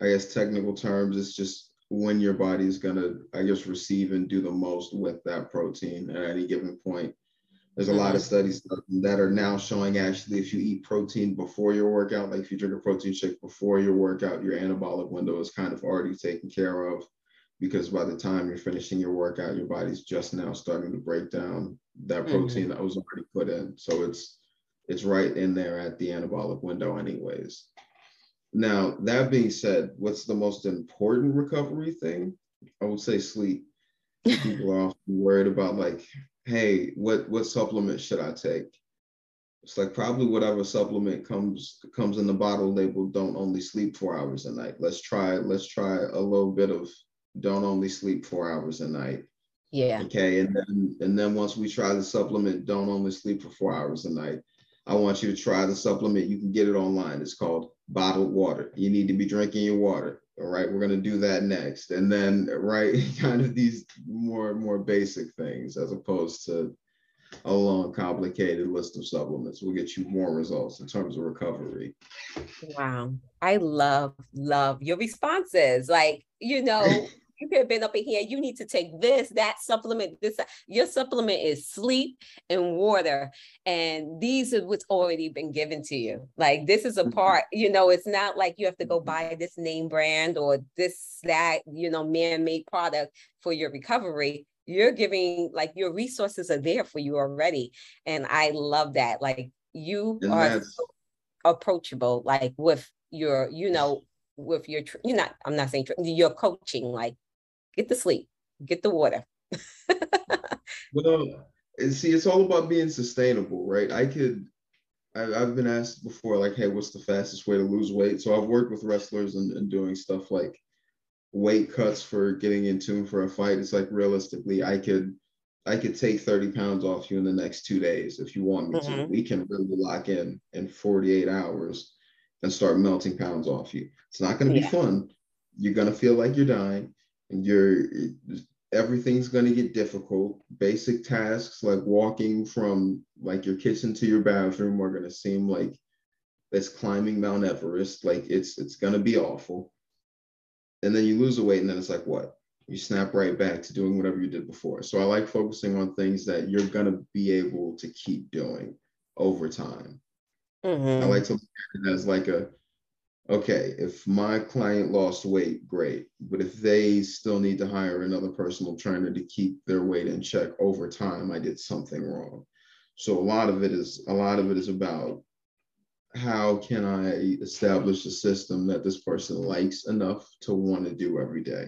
Speaker 2: I guess, technical terms, it's just when your body is going to, I guess, receive and do the most with that protein at any given point. There's a mm-hmm. lot of mm-hmm. studies that are now showing actually if you eat protein before your workout, like if you drink a protein shake before your workout, your anabolic window is kind of already taken care of because by the time you're finishing your workout, your body's just now starting to break down that protein mm-hmm. that was already put in. So it's it's right in there at the anabolic window anyways. Now, that being said, what's the most important recovery thing? I would say sleep. People are often worried about like, hey, what what supplement should I take? It's like probably whatever supplement comes comes in the bottle labeled don't only sleep four hours a night. Let's try let's try a little bit of don't only sleep four hours a night.
Speaker 1: Yeah.
Speaker 2: Okay. And then and then once we try the supplement, don't only sleep for four hours a night. I want you to try the supplement. You can get it online. It's called bottled water. You need to be drinking your water. All right, we're gonna do that next. And then right, kind of these more more basic things as opposed to a long, complicated list of supplements will get you more results in terms of recovery.
Speaker 1: Wow. I love, love your responses. Like, you know, you could have been up in here. You need to take this, that supplement, this. Your supplement is sleep and water. And these are what's already been given to you. Like this is a mm-hmm. part, you know, it's not like you have to go buy this name brand or this, that, you know, man-made product for your recovery. You're giving like your resources are there for you already. And I love that. Like you and are so approachable, like with your, you know, with your you're not i'm not saying your coaching like get the sleep, get the water.
Speaker 2: well, see, it's all about being sustainable, right? I could, I, have been asked before, like, hey, what's the fastest way to lose weight? So I've worked with wrestlers and, and doing stuff like weight cuts for getting in tune for a fight. It's like realistically, I could, I could take 30 pounds off you in the next two days if you want me mm-hmm. to. We can really lock in in 48 hours and start melting pounds off you. It's not going to be yeah. fun. You're going to feel like you're dying you're everything's going to get difficult. Basic tasks like walking from like your kitchen to your bathroom are going to seem like it's climbing mount everest like it's it's going to be awful. And then you lose the weight and then it's like what? You snap right back to doing whatever you did before. So i like focusing on things that you're going to be able to keep doing over time. Mm-hmm. i like to look at it as like a okay, if my client lost weight, great. But if they still need to hire another personal trainer to keep their weight in check over time, I did something wrong. So a lot of it is a lot of it is about how can I establish a system that this person likes enough to want to do every day.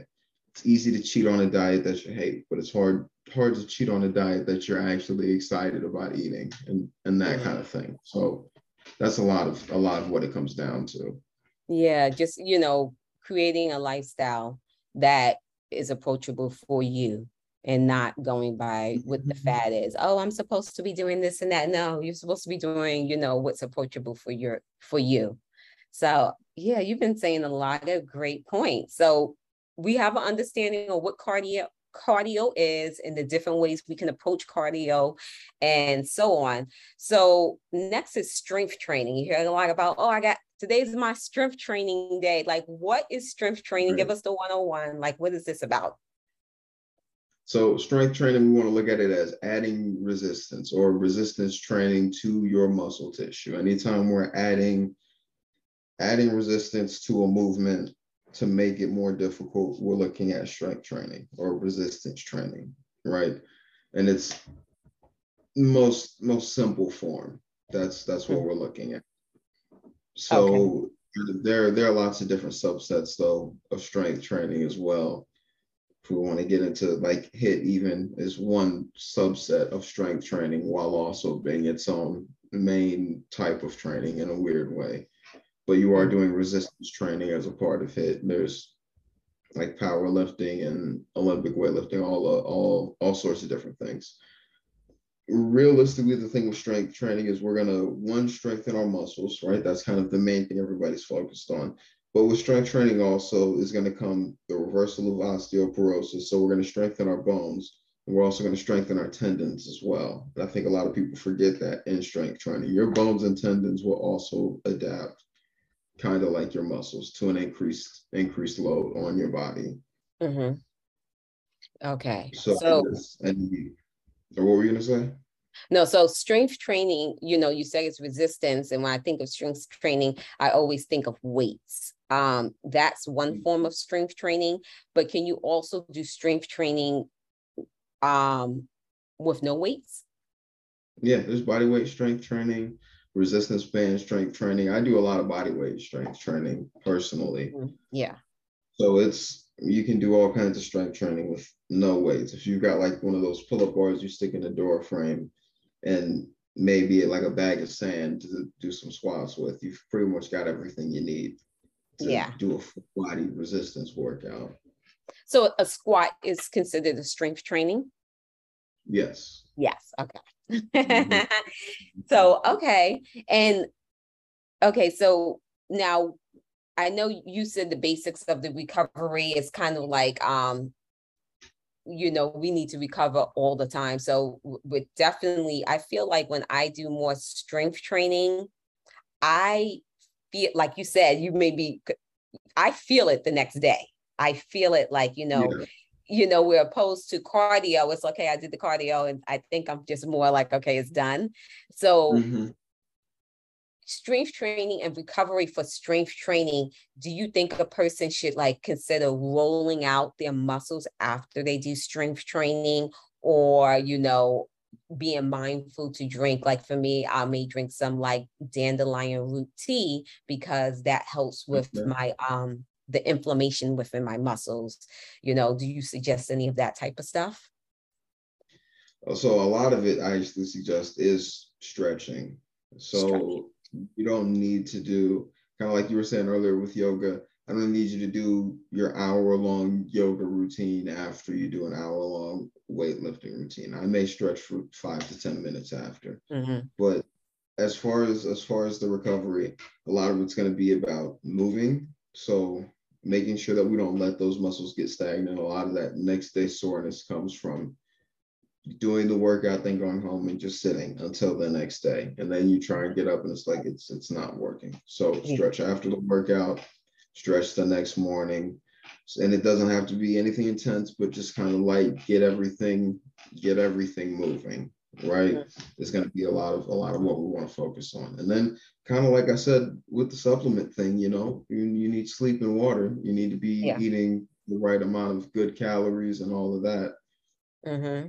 Speaker 2: It's easy to cheat on a diet that you hate, but it's hard hard to cheat on a diet that you're actually excited about eating and and that kind of thing. So that's a lot of a lot of what it comes down to
Speaker 1: yeah just you know creating a lifestyle that is approachable for you and not going by what the mm-hmm. fad is. Oh, I'm supposed to be doing this and that. No, you're supposed to be doing, you know, what's approachable for your for you. So yeah, you've been saying a lot of great points. So we have an understanding of what cardio cardio is and the different ways we can approach cardio and so on. So next is strength training. You hear a lot about, oh, I got today's my strength training day. Like, what is strength training? Give us the 101. Like, what is this about?
Speaker 2: So, strength training, we want to look at it as adding resistance or resistance training to your muscle tissue. Anytime we're adding adding resistance to a movement to make it more difficult, we're looking at strength training or resistance training, right? And it's most most simple form. That's that's what we're looking at. So okay. there there are lots of different subsets though of strength training as well. If we want to get into like HIIT even is one subset of strength training while also being its own main type of training in a weird way but you are doing resistance training as a part of it. There's like powerlifting and Olympic weightlifting, all uh, all all sorts of different things. Realistically, the thing with strength training is we're gonna one strengthen our muscles, right? That's kind of the main thing everybody's focused on. But with strength training also is going to come the reversal of osteoporosis. So we're going to strengthen our bones. And we're also going to strengthen our tendons as well. And I think a lot of people forget that in strength training. Your bones and tendons will also adapt kind of like your muscles to an increased increased load on your body.
Speaker 1: Mm-hmm. Okay.
Speaker 2: So, so and you, what were you gonna say?
Speaker 1: No, so strength training, you know, you say it's resistance. And when I think of strength training, I always think of weights. Um, that's one mm-hmm. form of strength training, but can you also do strength training um with no weights?
Speaker 2: Yeah, there's body weight strength training resistance band strength training. I do a lot of body weight strength training personally.
Speaker 1: Mm-hmm. Yeah.
Speaker 2: So it's you can do all kinds of strength training with no weights. If you've got like one of those pull-up bars you stick in the door frame and maybe like a bag of sand to do some squats with, you've pretty much got everything you need to
Speaker 1: yeah.
Speaker 2: do a full body resistance workout.
Speaker 1: So a squat is considered a strength training?
Speaker 2: Yes.
Speaker 1: Yes. Okay mm-hmm. so okay. And okay so now i know you said the basics of the recovery is kind of like um you know we need to recover all the time. So with definitely i feel like when i do more strength training i feel like you said you may be i feel it the next day. I feel it like you know yeah you know, we're opposed to cardio. It's okay, I did the cardio and I think I'm just more like, okay, it's done. So mm-hmm. strength training and recovery for strength training, do you think a person should like consider rolling out their muscles after they do strength training or, you know, being mindful to drink like for me i may drink some like dandelion root tea because that helps with okay. my um the inflammation within my muscles you know do you suggest any of that type of stuff?
Speaker 2: So a lot of it i actually suggest is stretching. So stretching. you don't need to do kind of like you were saying earlier with yoga i don't need you to do your hour long yoga routine after you do an hour long weightlifting routine. I may stretch for five to ten minutes after. Mm-hmm. but as far as as far as the recovery a lot of it's going to be about moving. So making sure that we don't let those muscles get stagnant. A lot of that next day soreness comes from doing the workout, then going home and just sitting until the next day. And then you try and get up and it's like it's it's not working. So mm-hmm. stretch after the workout, stretch the next morning. And it doesn't have to be anything intense, but just kind of like get everything, get everything moving right? Mm-hmm. going to be a lot of a lot of what we want to focus on. And then kind of like i said with the supplement thing you know you, you need sleep and water. You need to be yeah. eating the right amount of good calories and all of that.
Speaker 1: Mm-hmm.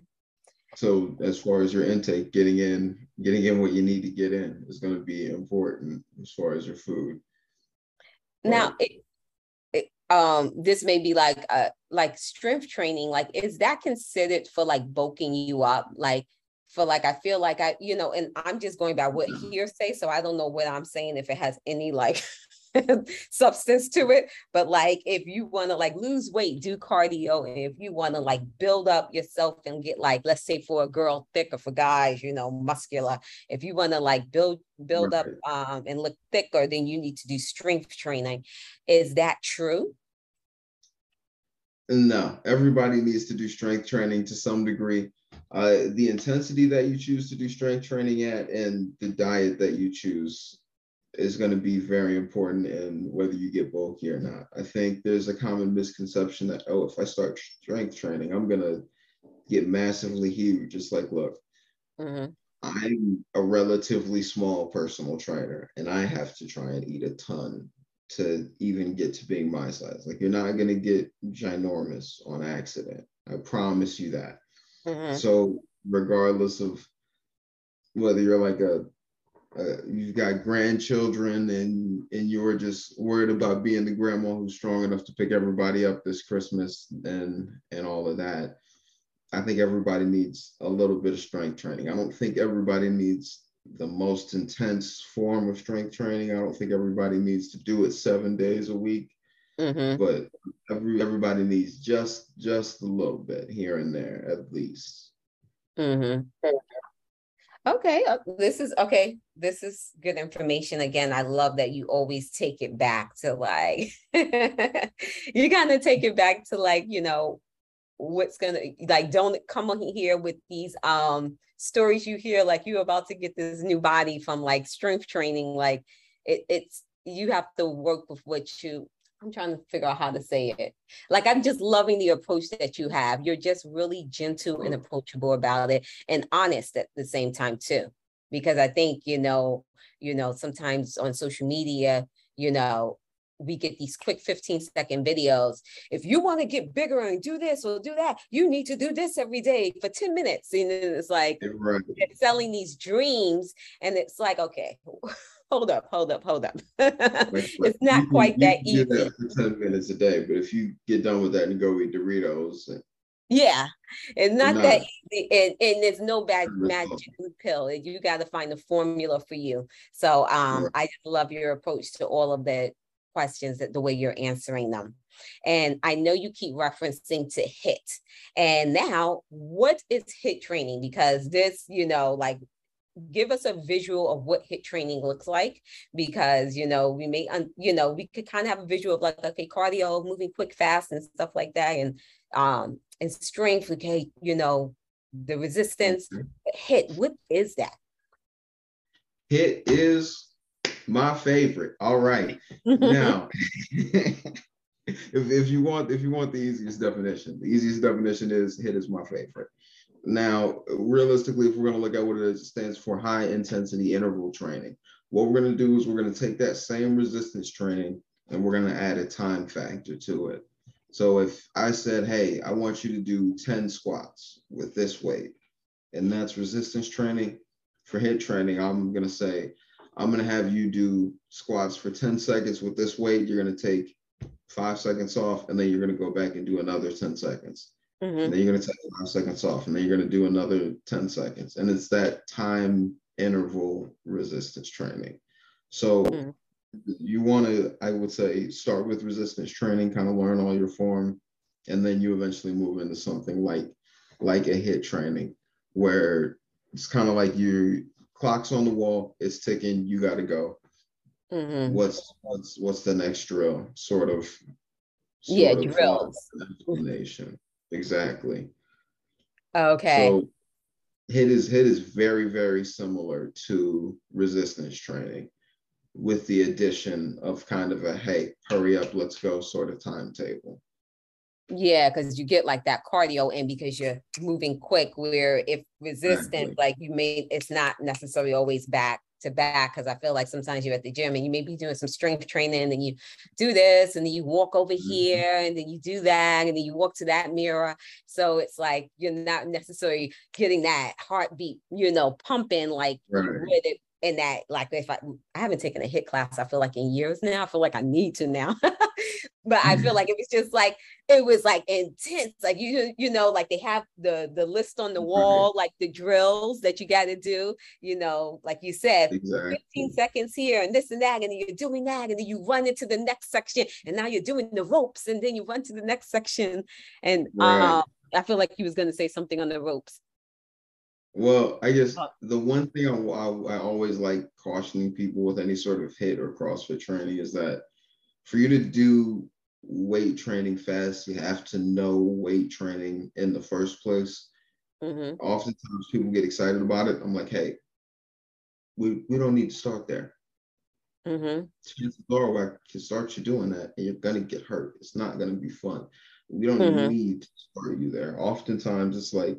Speaker 2: so as far as your intake getting in getting in what you need to get in is going to be important as far as your food.
Speaker 1: Now it, it, um this may be like a like strength training like is that considered for like bulking you up? Like for like I feel like I, you know, and I'm just going by what mm-hmm. hearsay, so I don't know what I'm saying if it has any like substance to it. But like if you want to like lose weight, do cardio. And if you want to like build up yourself and get like, let's say for a girl thick or for guys, you know, muscular. If you want to like build build up um and look thicker, then you need to do strength training. Is that true?
Speaker 2: No, everybody needs to do strength training to some degree. Uh, the intensity that you choose to do strength training at and the diet that you choose is going to be very important in whether you get bulky or not. I think there's a common misconception that, oh, if I start strength training, I'm going to get massively huge. Just like, look, mm-hmm. I'm a relatively small personal trainer and I have to try and eat a ton to even get to being my size. Like you're not gonna get ginormous on accident. I promise you that. Mm-hmm. So regardless of whether you're like a, a, you've got grandchildren and and you're just worried about being the grandma who's strong enough to pick everybody up this Christmas and and all of that. I think everybody needs a little bit of strength training. I don't think everybody needs the most intense form of strength training. I don't think everybody needs to do it seven days a week, mm-hmm. but every, everybody needs just just a little bit here and there at least.
Speaker 1: Mm-hmm. Okay, uh, this is okay. This is good information. Again, I love that you always take it back to like you kind of take it back to like you know what's gonna like. Don't come on here with these um stories you hear like you're about to get this new body from like strength training like it, it's you have to work with what you i'm trying to figure out how to say it like i'm just loving the approach that you have you're just really gentle and mm-hmm. approachable about it and honest at the same time too because i think you know you know sometimes on social media you know we get these quick 15 second videos. If you want to get bigger and do this or do that, you need to do this every day for 10 minutes. And it's like right. selling these dreams. And it's like, okay, hold up, hold up, hold up. it's not you, quite you, that
Speaker 2: easy. That for 10 minutes a day, but if you get done with that and go eat Doritos
Speaker 1: yeah, it's not, that easy, and, and there's no bad magic pill. You got to find a formula for you. So um, right. I just love your approach to all of the questions that the way you're answering them. And I know you keep referencing to HIIT. And now, what is HIIT training? Because this, you know, like give us a visual of what HIIT training looks like because you know we may un, you know we could kind of have a visual of like okay cardio moving quick fast and stuff like that and um and strength okay you know the resistance. HIIT what is that
Speaker 2: HIIT is my favorite. All right. now, if, if you want if you want the easiest definition, the easiest definition is HIIT is my favorite. Now, realistically, if we're going to look at what it stands for, high intensity interval training, what we're going to do is we're going to take that same resistance training and we're going to add a time factor to it. So if I said, hey, I want you to do 10 squats with this weight, and that's resistance training, for HIIT training, I'm going to say, I'm going to have you do squats for 10 seconds with this weight. You're going to take five seconds off, and then you're going to go back and do another 10 seconds. Mm-hmm. And then you're going to take five seconds off, and then you're going to do another 10 seconds. And it's that time interval resistance training. So mm-hmm. you want to, I would say, start with resistance training, kind of learn all your form, and then you eventually move into something like like a HIIT training, where it's kind of like you clock's on the wall, it's ticking, you got to go. Mm-hmm. What's what's what's the next drill? Sort of.
Speaker 1: Sort yeah, of drills.
Speaker 2: Explanation. Exactly.
Speaker 1: Okay. So
Speaker 2: HIIT is HIIT is very very similar to resistance training, with the addition of kind of a hey hurry up let's go sort of timetable.
Speaker 1: Yeah, because you get like that cardio in because you're moving quick. Where if resistance, like you may, it's not necessarily always back to back because I feel like sometimes you're at the gym and you may be doing some strength training and then you do this and then you walk over mm-hmm. here and then you do that and then you walk to that mirror. So it's like you're not necessarily getting that heartbeat, you know, pumping like right. with it in that like if I I haven't taken a HIIT class, I feel like in years now. I feel like I need to now. but I feel mm-hmm. like it was just like it was like intense. Like you, you know, like they have the the list on the mm-hmm. wall, like the drills that you got to do. You know, like you said, exactly. 15 seconds here and this and that, and you're doing that, and then you run into the next section, and now you're doing the ropes, and then you run to the next section. And right. um, I feel like he was going to say something on the ropes.
Speaker 2: Well, I guess uh, the one thing I, I, I always like cautioning people with any sort of HIIT or CrossFit training is that for you to do weight training fast, you have to know weight training in the first place. Mm-hmm. Oftentimes people get excited about it. I'm like, hey, we, we don't need to start there. Mm-hmm. Chances are I can start you doing that and you're gonna get hurt. It's not gonna be fun. We don't mm-hmm. need to start you there. Oftentimes it's like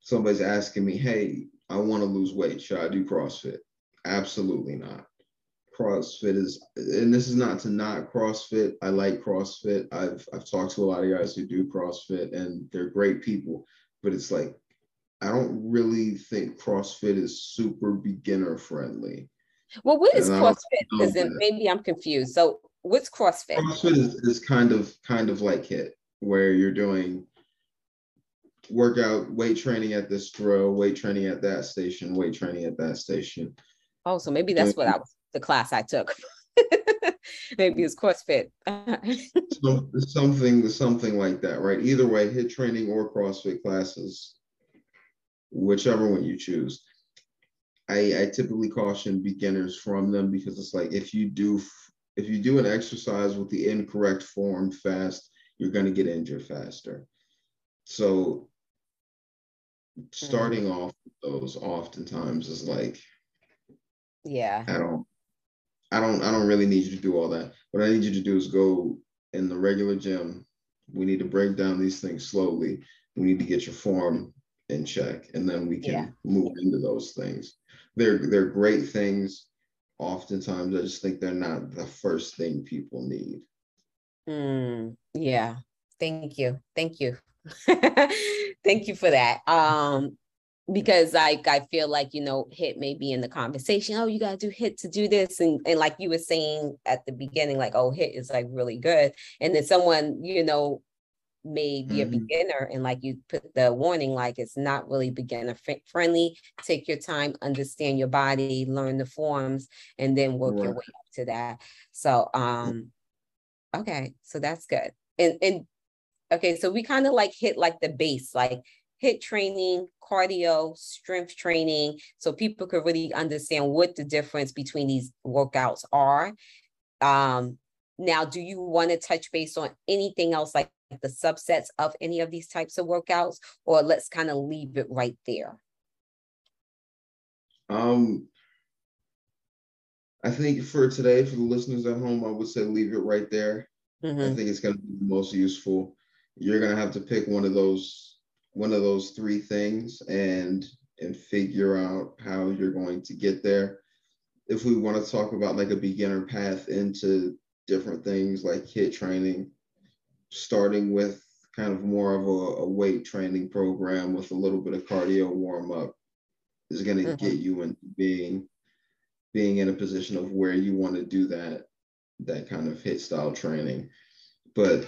Speaker 2: somebody's asking me, hey, I want to lose weight. Should I do CrossFit? Absolutely not. CrossFit is, and this is not to not CrossFit. I like CrossFit. I've I've talked to a lot of guys who do CrossFit, and they're great people. But it's like I don't really think CrossFit is super beginner friendly.
Speaker 1: Well, what is CrossFit? Because maybe I'm confused. So, what's CrossFit?
Speaker 2: CrossFit is, is kind of kind of like HIIT, where you're doing workout weight training at this drill, weight training at that station, weight training at that station.
Speaker 1: Oh, so maybe that's what I was the class I took. maybe it's CrossFit.
Speaker 2: something, something like that, right? Either way, HIIT training or CrossFit classes, whichever one you choose. I, I typically caution beginners from them because it's like if you do if you do an exercise with the incorrect form fast, you're going to get injured faster. So starting mm-hmm. off those oftentimes is like
Speaker 1: yeah
Speaker 2: i don't i don't i don't really need you to do all that. What i need you to do is go in the regular gym. We need to break down these things slowly. We need to get your form in check and then we can yeah. move into those things. They're they're great things. Oftentimes i just think they're not the first thing people need.
Speaker 1: Mm, yeah. Thank you. Thank you. Thank you for that. Um, because like I feel like you know HIIT may be in the conversation. Oh, you gotta do HIIT to do this, and and like you were saying at the beginning, like oh HIIT is like really good, and then someone you know may be mm-hmm. a beginner and like you put the warning like it's not really beginner friendly take your time understand your body learn the forms and then work right. your way up to that so um okay so that's good and and Okay, so we kind of like hit like the base, like HIIT training, cardio, strength training, so people could really understand what the difference between these workouts are. Um, now, do you want to touch base on anything else like the subsets of any of these types of workouts, or let's kind of leave it right there?
Speaker 2: Um, I think for today, for the listeners at home, I would say leave it right there. Mm-hmm. I think it's going to be the most useful you're gonna have to pick one of those one of those three things and and figure out how you're going to get there. If we want to talk about like a beginner path into different things like HIIT training, starting with kind of more of a, a weight training program with a little bit of cardio warm up is going to mm-hmm. get you into being being in a position of where you want to do that that kind of HIIT style training. But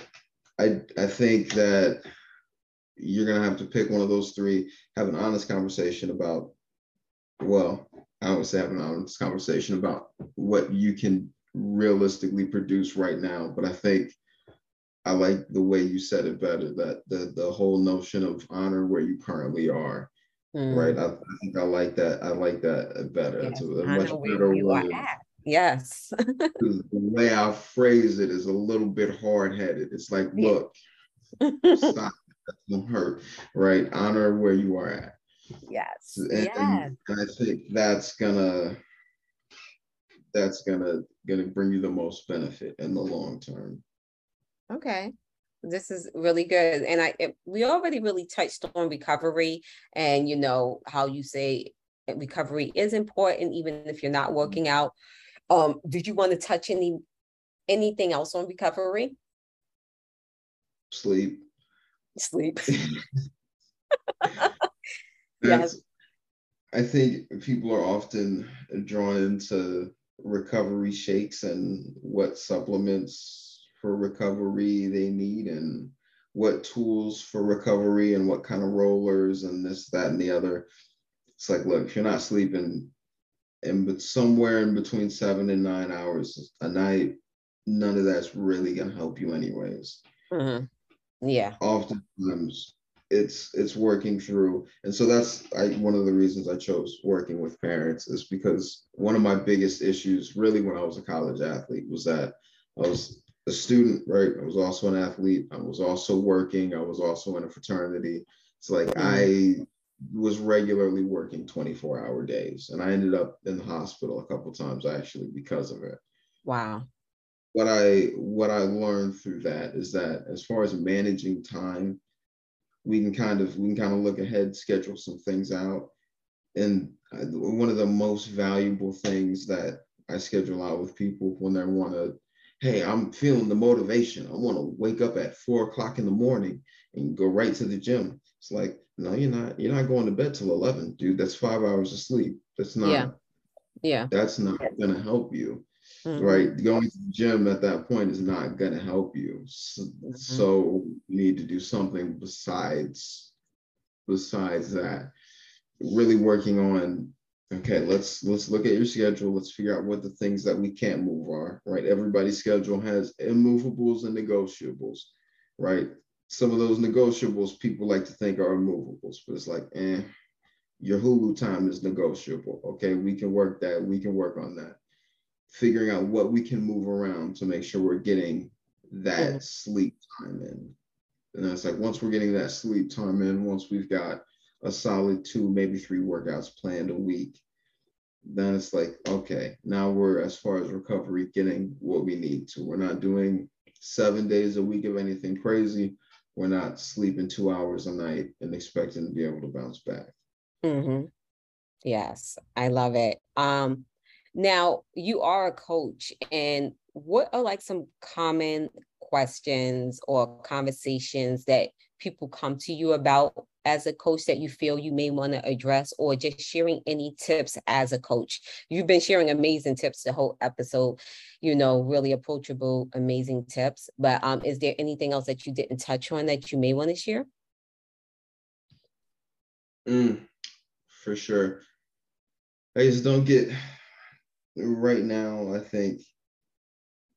Speaker 2: I I think that you're gonna have to pick one of those three, have an honest conversation about, well, I would say have an honest conversation about what you can realistically produce right now. But I think I like the way you said it better, that the the whole notion of honor where you currently are. Mm. Right. I, I, think I like that. I like that better. Yes. It's a, a much better way.
Speaker 1: Yes.
Speaker 2: the way I phrase it is a little bit hard headed. It's like, look, stop. Won't hurt. Right. Honor where you are at.
Speaker 1: Yes.
Speaker 2: And, yes. and I think that's gonna that's gonna gonna bring you the most benefit in the long term.
Speaker 1: Okay. This is really good. And I it, we already really touched on recovery and you know how you say recovery is important even if you're not working out um, did you want to touch any anything else on recovery?
Speaker 2: Sleep.
Speaker 1: Sleep.
Speaker 2: yes. I think people are often drawn into recovery shakes and what supplements for recovery they need and what tools for recovery and what kind of rollers and this, that, and the other. It's like, look, if you're not sleeping and but somewhere in between seven and nine hours a night, none of that's really gonna help you anyways.
Speaker 1: Mm-hmm. Yeah.
Speaker 2: Oftentimes it's it's working through. And so that's I, one of the reasons I chose working with parents is because one of my biggest issues really when I was a college athlete was that I was a student, right? I was also an athlete. I was also working. I was also in a fraternity. It's like mm-hmm. I was regularly working 24 hour days and I ended up in the hospital a couple times actually because of it.
Speaker 1: Wow.
Speaker 2: What I what I learned through that is that as far as managing time, we can kind of we can kind of look ahead, schedule some things out. And one of the most valuable things that I schedule out with people when they want to hey, I'm feeling the motivation. I want to wake up at four o'clock in the morning and go right to the gym. It's like, no, you're not. You're not going to bed till eleven, dude. That's five hours of sleep. That's not.
Speaker 1: Yeah. Yeah.
Speaker 2: That's not gonna help you, mm-hmm. right? Going to the gym at that point is not gonna help you. So, mm-hmm. so you need to do something besides besides that. Really working on okay let's let's look at your schedule let's figure out what the things that we can't move are right everybody's schedule has immovables and negotiables right some of those negotiables people like to think are immovables but it's like eh your hulu time is negotiable okay we can work that we can work on that figuring out what we can move around to make sure we're getting that mm-hmm. sleep time in and it's like once we're getting that sleep time in once we've got a solid two, maybe three workouts planned a week, then it's like, okay, now we're as far as recovery getting what we need to. We're not doing seven days a week of anything crazy. We're not sleeping two hours a night and expecting to be able to bounce back.
Speaker 1: Mm-hmm. Yes, I love it. Um, now you are a coach, and what are like some common questions or conversations that people come to you about as a coach that you feel you may want to address or just sharing any tips as a coach? You've been sharing amazing tips the whole episode you know really approachable amazing tips but um is there anything else that you didn't touch on that you may want to share?
Speaker 2: Mm, for sure. I just don't get right now i think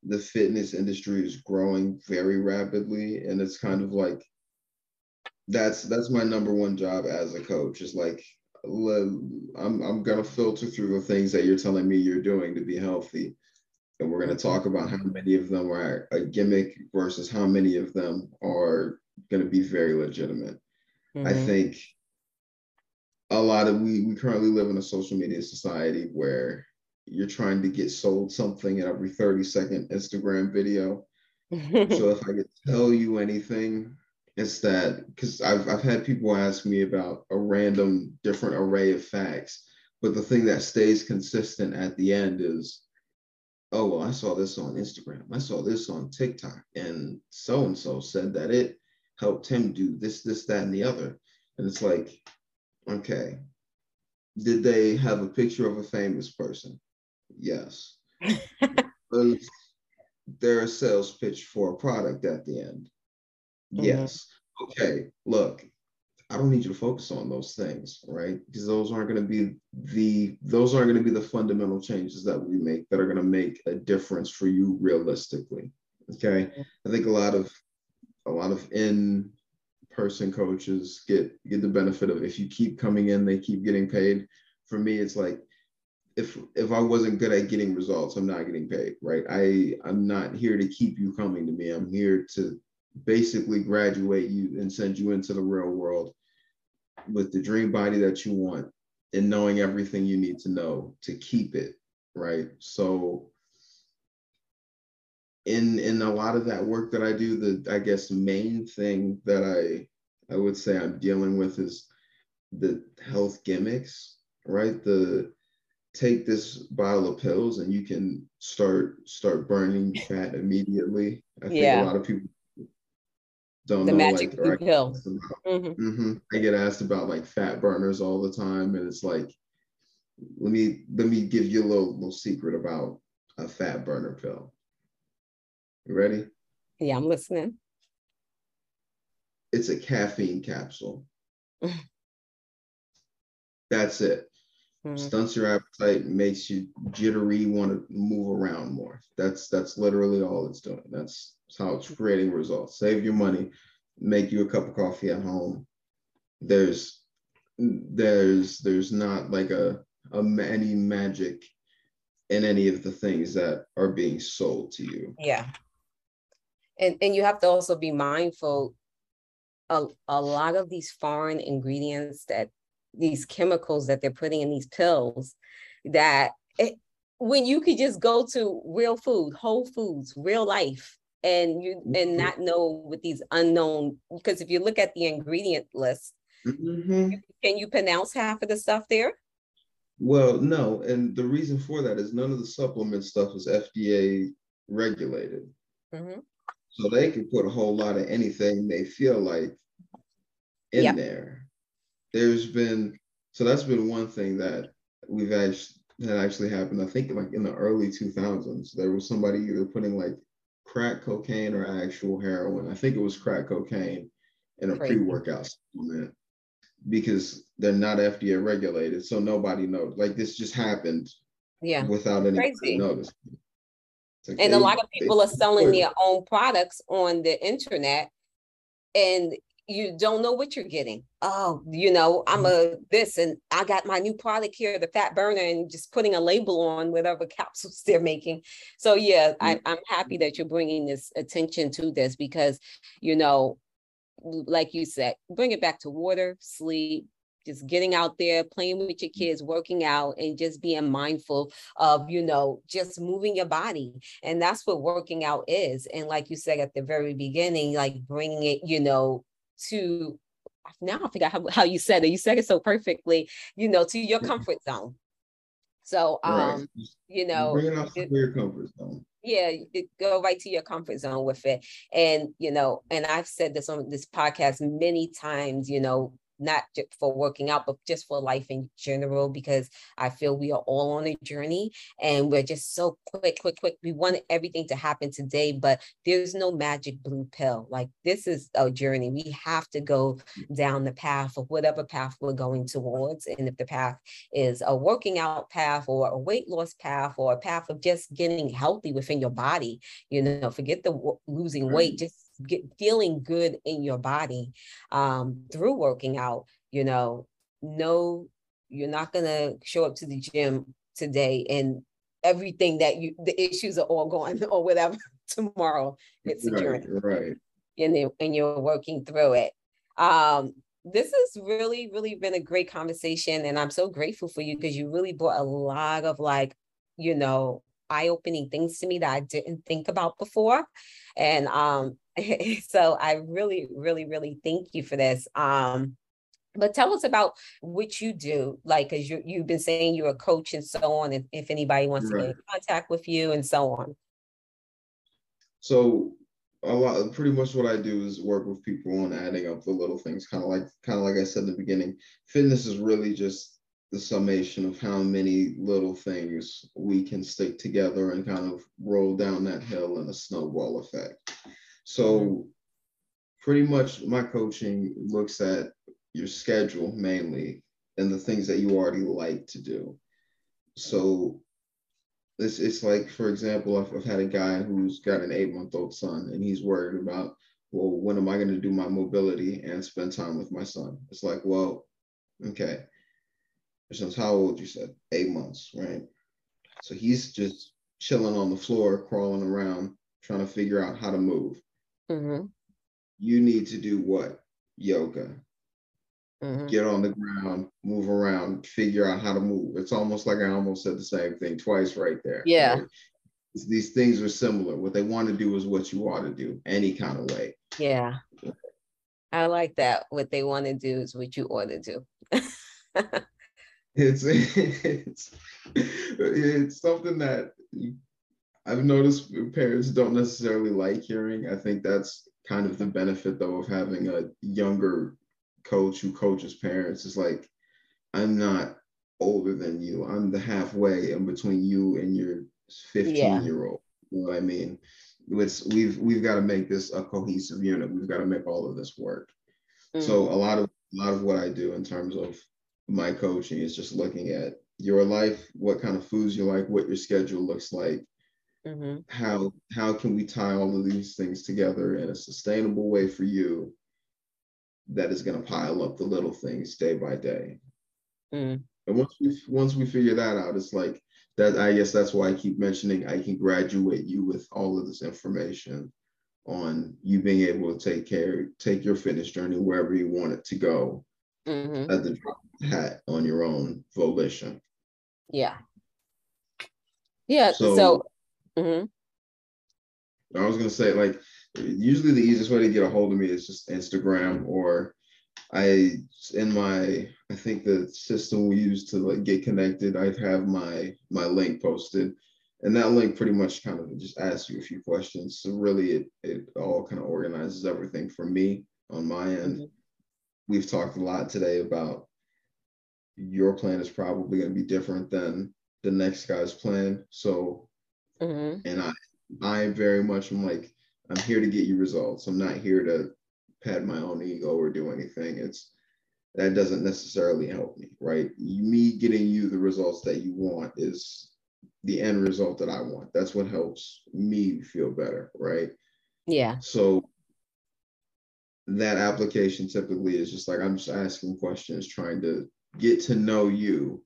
Speaker 2: the fitness industry is growing very rapidly and it's kind of like that's that's my number one job as a coach is like I'm I'm gonna filter through the things that you're telling me you're doing to be healthy, and we're gonna talk about how many of them are a gimmick versus how many of them are gonna be very legitimate. Mm-hmm. I think a lot of we we currently live in a social media society where you're trying to get sold something in every 30 second Instagram video. so if I could tell you anything, it's that because I've, I've had people ask me about a random different array of facts, but the thing that stays consistent at the end is, oh, well, I saw this on Instagram. I saw this on TikTok, and so and so said that it helped him do this, this, that, and the other. And it's like, okay, did they have a picture of a famous person? Yes. There a sales pitch for a product at the end? Mm-hmm. Yes. Okay, look, I don't need you to focus on those things, right? Because those aren't going to be the those aren't going to be the fundamental changes that we make that are going to make a difference for you realistically. Okay, mm-hmm. I think a lot of a lot of in person coaches get get the benefit of if you keep coming in, they keep getting paid. For me, it's like if if I wasn't good at getting results, I'm not getting paid, right? I I'm not here to keep you coming to me. I'm here to basically graduate you and send you into the real world with the dream body that you want and knowing everything you need to know to keep it right so in in a lot of that work that i do the i guess main thing that i i would say i'm dealing with is the health gimmicks right the take this bottle of pills and you can start start burning fat immediately i think yeah. a lot of people
Speaker 1: don't the know magic like pill.
Speaker 2: Mm-hmm. Mm-hmm. I get asked about like fat burners all the time, and it's like, let me let me give you a little little secret about a fat burner pill. You ready?
Speaker 1: Yeah, I'm listening.
Speaker 2: It's a caffeine capsule. That's it. Mm-hmm. Stunts your appetite, makes you jittery, want to move around more. That's that's literally all it's doing. That's, that's how it's creating results. Save your money, make you a cup of coffee at home. There's there's there's not like a, a any magic in any of the things that are being sold to you.
Speaker 1: Yeah. And and you have to also be mindful a, a lot of these foreign ingredients that these chemicals that they're putting in these pills that it, when you could just go to real food, whole foods, real life, and you and mm-hmm. not know with these unknown because if you look at the ingredient list, mm-hmm. can you pronounce half of the stuff there?
Speaker 2: Well, no, and the reason for that is none of the supplement stuff is FDA regulated. Mm-hmm. So they can put a whole lot of anything they feel like in yep. there there's been so that's been one thing that we've actually that actually happened. I think like in the early 2000s, there was somebody either putting like crack cocaine or actual heroin. I think it was crack cocaine in a pre-workout supplement because they're not FDA regulated, so nobody knows. Like this just happened,
Speaker 1: yeah,
Speaker 2: without any notice.
Speaker 1: Like and they, a lot of people are selling their own products on the internet, and you don't know what you're getting. Oh, you know, I'm mm-hmm. a this and I got my new product here, the fat burner, and just putting a label on whatever capsules they're making. So yeah, I, mm-hmm. I'm happy that you're bringing this attention to this because, you know, like you said, bring it back to water, sleep, just getting out there, playing with your mm-hmm. kids, working out, and just being mindful of, you know, just moving your body. And that's what working out is. And like you said at the very beginning, like bringing it, you know, to now I forgot how, how you said it. You said it so perfectly, you know, to your comfort zone. So um, right. you know,
Speaker 2: bring it out to your comfort zone.
Speaker 1: Yeah, go right to your comfort zone with it. And you know, and I've said this on this podcast many times, you know, not just for working out, but just for life in general, because I feel we are all on a journey and we're just so quick, quick, quick. We want everything to happen today, but there's no magic blue pill. Like this is a journey. We have to go down the path of whatever path we're going towards. And if the path is a working out path or a weight loss path or a path of just getting healthy within your body, you know, forget the losing weight, just get feeling good in your body um, through working out, you know, no, you're not gonna show up to the gym today and everything that you the issues are all gone or whatever tomorrow. It's a journey.
Speaker 2: Right.
Speaker 1: And, and you're working through it. Um, this has really, really been a great conversation. And I'm so grateful for you because you really brought a lot of like, you know, eye-opening things to me that I didn't think about before. And um, so I really, really, really thank you for this. Um, but tell us about what you do, like, because you you've been saying you're a coach and so on, and if anybody wants right. to get in contact with you and so on.
Speaker 2: So a lot, pretty much what I do is work with people on adding up the little things, kind of like, kind of like I said in the beginning. Fitness is really just the summation of how many little things we can stick together and kind of roll down that hill in a snowball effect. So mm-hmm. pretty much my coaching looks at your schedule mainly and the things that you already like to do. So it's, it's like, for example, I've, I've had a guy who's got an eight month old son and he's worried about, well, when am I going to do my mobility and spend time with my son? It's like, well, okay. Your son's how old you said? Eight months, right? So he's just chilling on the floor, crawling around, trying to figure out how to move. Mm-hmm. You need to do what? Yoga. Mm-hmm. Get on the ground, move around, figure out how to move. It's almost like I almost said the same thing twice right there.
Speaker 1: Yeah. Right?
Speaker 2: These things are similar. What they want to do is what you ought to do, any kind of way.
Speaker 1: Yeah. I like that. What they want to do is what you ought to do.
Speaker 2: it's it's it's something that I've noticed parents don't necessarily like hearing. I think that's kind of the benefit though of having a younger coach who coaches parents. It's like, I'm not older than you. I'm the halfway in between you and your 15 yeah. year old. You know what I mean? it's we've we've got to make this a cohesive unit. We've got to make all of this work. Mm-hmm. So a lot of a lot of what I do in terms of my coaching is just looking at your life, what kind of foods you like, what your schedule looks like, mm-hmm. how how can we tie all of these things together in a sustainable way for you that is going to pile up the little things day by day. Mm. And once we once we figure that out, it's like that. I guess that's why I keep mentioning I can graduate you with all of this information on you being able to take care, take your fitness journey wherever you want it to go mm-hmm. at the drop hat on your own volition.
Speaker 1: Yeah. Yeah. So, so mm-hmm.
Speaker 2: I was gonna say, like, usually the easiest way to get a hold of me is just Instagram or I in my I think the system we use to like get connected, I have my my link posted. And that link pretty much kind of just asks you a few questions. So really it it all kind of organizes everything for me on my end. Mm-hmm. We've talked a lot today about your plan is probably going to be different than the next guy's plan. So mm-hmm. and I I very much am like I'm here to get you results. I'm not here to pat my own ego or do anything. It's that doesn't necessarily help me, right? Me getting you the results that you want is the end result that I want. That's what helps me feel better, right?
Speaker 1: Yeah.
Speaker 2: So that application typically is just like I'm just asking questions, trying to get to know you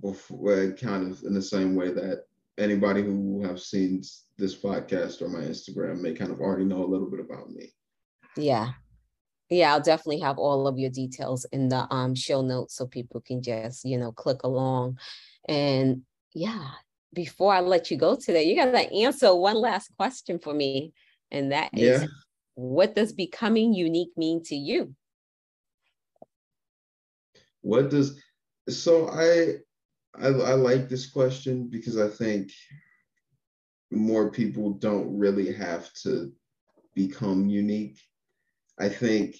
Speaker 2: before kind of in the same way that anybody who have seen this podcast or my Instagram may kind of already know a little bit about me.
Speaker 1: Yeah. Yeah, I'll definitely have all of your details in the um show notes so people can just, you know, click along. And yeah, before I let you go today, you got to answer one last question for me. And that is yeah. what does becoming unique mean to you?
Speaker 2: What does so I I, I like this question because I think more people don't really have to become unique. I think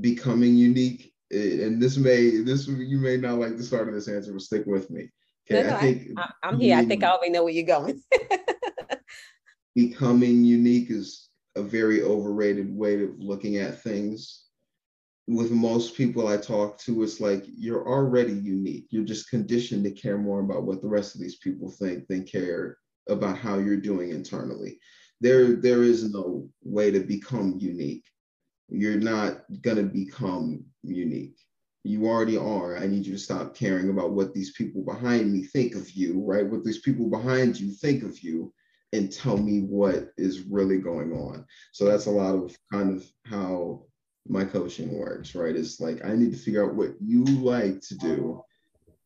Speaker 2: becoming unique, eh, and this may this you may not like the start of this answer, but stick with me.
Speaker 1: Okay, no, I think I, am here. I think I already know where you're going.
Speaker 2: becoming unique is a very overrated way of looking at things with most people I talk to, it's like you're already unique. You're just conditioned to care more about what the rest of these people think than care about how you're doing internally. There, there is no way to become unique. You're not gonna become unique. You already are. I need you to stop caring about what these people behind me think of you, right? What these people behind you think of you, and tell me what is really going on. So that's a lot of kind of how my coaching works, right? It's like I need to figure out what you like to do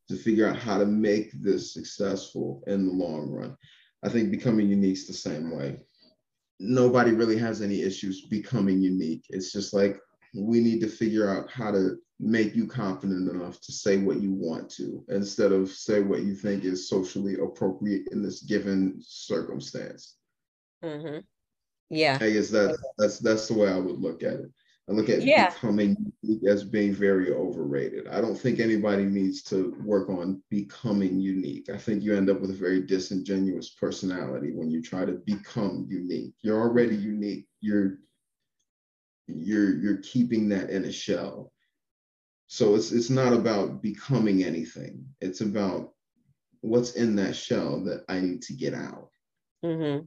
Speaker 2: to figure out how to make this successful in the long run. I think becoming unique is the same way. Nobody really has any issues becoming unique. It's just like we need to figure out how to make you confident enough to say what you want to instead of say what you think is socially appropriate in this given circumstance.
Speaker 1: Mm-hmm. Yeah,
Speaker 2: I guess that's that's that's the way I would look at it. I look at yeah. becoming unique as being very overrated. I don't think anybody needs to work on becoming unique. I think you end up with a very disingenuous personality when you try to become unique. You're already unique. You're you're you're keeping that in a shell. So it's it's not about becoming anything. It's about what's in that shell that I need to get out.
Speaker 1: Mm-hmm.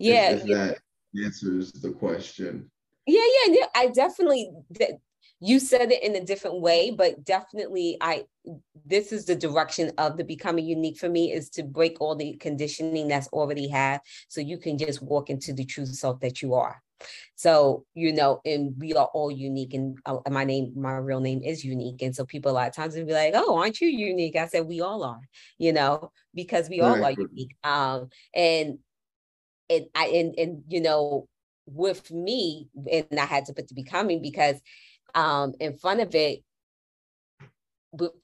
Speaker 1: Yeah.
Speaker 2: If, if that answers the question
Speaker 1: yeah yeah yeah. I definitely you said it in a different way but definitely i this is the direction of the becoming unique for me is to break all the conditioning that's already had so you can just walk into the true self that you are. So you know and we are all unique and uh, my name my real name is unique. And so people a lot of times will be like oh aren't you unique? I said we all are you know because we all right. are unique. Um and and i and and you know with me, and I had to put the becoming because um, in front of it,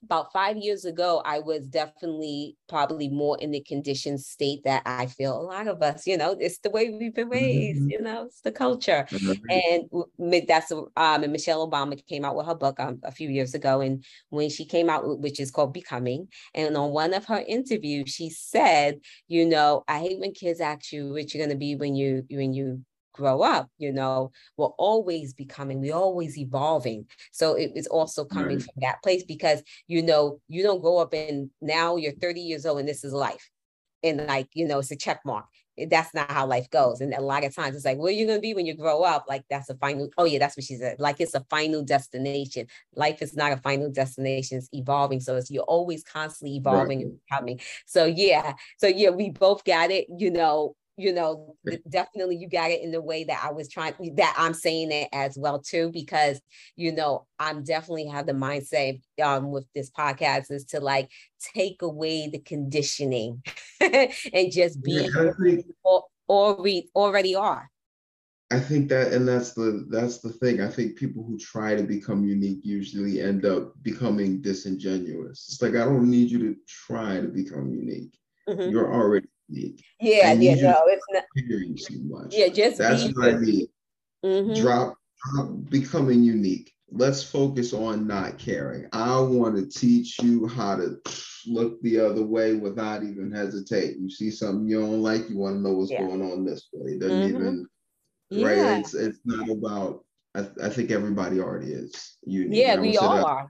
Speaker 1: about five years ago, I was definitely probably more in the conditioned state that I feel a lot of us, you know, it's the way we've been raised, mm-hmm. you know, it's the culture. Mm-hmm. And that's um, and Michelle Obama came out with her book um, a few years ago. And when she came out, which is called Becoming, and on one of her interviews, she said, you know, I hate when kids ask you what you're going to be when you when you grow up you know we're always becoming we're always evolving. So it is also coming right. from that place because you know you don't grow up and now you're 30 years old and this is life. And like you know it's a check mark. That's not how life goes. And a lot of times it's like where are you going to be when you grow up? Like that's a final oh yeah that's what she said. Like it's a final destination. Life is not a final destination. It's evolving. So it's you're always constantly evolving right. and becoming. So yeah. So yeah we both got it you know you know definitely you got it in the way that i was trying that i'm saying it as well too because you know i'm definitely have the mindset um with this podcast is to like take away the conditioning and just be yeah, think, or, or we already are.
Speaker 2: I think that and that's the that's the thing. I think people who try to become unique usually end up becoming disingenuous. It's like i don't need you to try to become unique. Mm-hmm. you're already
Speaker 1: yeah, yeah, no, it's not.
Speaker 2: Much.
Speaker 1: Yeah, just
Speaker 2: that's what I mean. Mm-hmm. Drop, drop, becoming unique. Let's focus on not caring. I want to teach you how to look the other way without even hesitating. You see something you don't like, you want to know what's yeah. going on this way. It doesn't mm-hmm. even yeah. right. It's it's not about. I, I think everybody already is unique.
Speaker 1: Yeah, we all that, are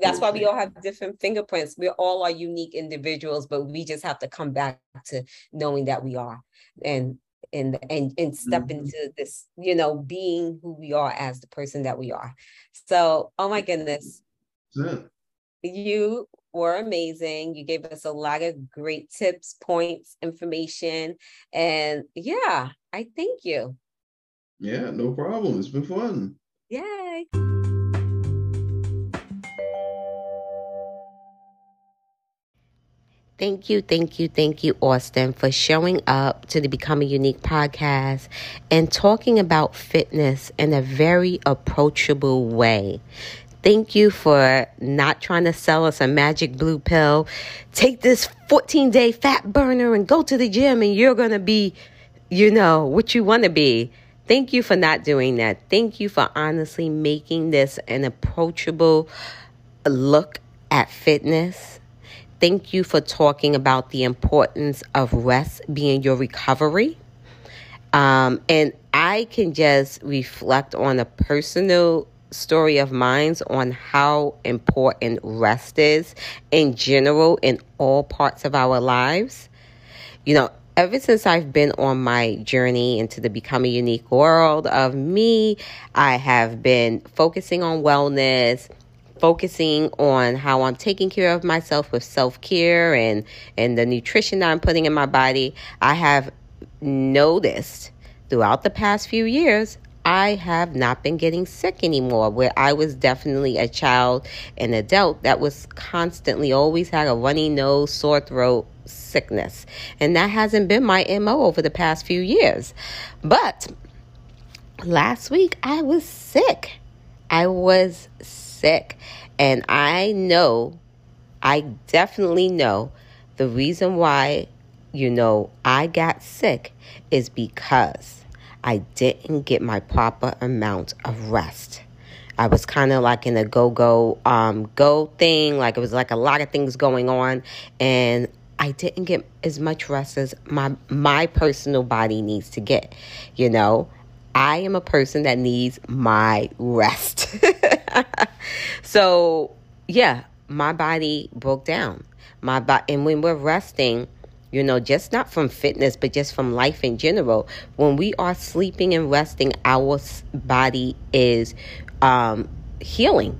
Speaker 1: that's why we all have different fingerprints. We all are unique individuals, but we just have to come back to knowing that we are and and and and step mm-hmm. into this, you know, being who we are as the person that we are. So, oh my goodness. Yeah. You were amazing. You gave us a lot of great tips, points, information. And yeah, I thank you.
Speaker 2: Yeah, no problem. It's been fun.
Speaker 1: Yay. Thank you, thank you, thank you, Austin, for showing up to the Becoming Unique podcast and talking about fitness in a very approachable way. Thank you for not trying to sell us a magic blue pill. Take this 14 day fat burner and go to the gym, and you're going to be, you know, what you want to be. Thank you for not doing that. Thank you for honestly making this an approachable look at fitness Thank you for talking about the importance of rest being your recovery. Um, and I can just reflect on a personal story of mine on how important rest is in general in all parts of our lives. You know, ever since I've been on my journey into the becoming unique world of me, I have been focusing on wellness, focusing on how I'm taking care of myself with self care and, and the nutrition that I'm putting in my body, I have noticed throughout the past few years, I have not been getting sick anymore. Where I was definitely a child and adult that was constantly always had a runny nose, sore throat, sickness. And that hasn't been my MO over the past few years. But last week I was sick. I was sick. And I know, I definitely know the reason why, you know, I got sick is because I didn't get my proper amount of rest. I was kind of like in a go go um go thing, like it was like a lot of things going on and I didn't get as much rest as my my personal body needs to get. You know, I am a person that needs my rest. so, yeah, my body broke down. My body, and when we're resting, you know, just not from fitness, but just from life in general. When we are sleeping and resting, our body is um, healing.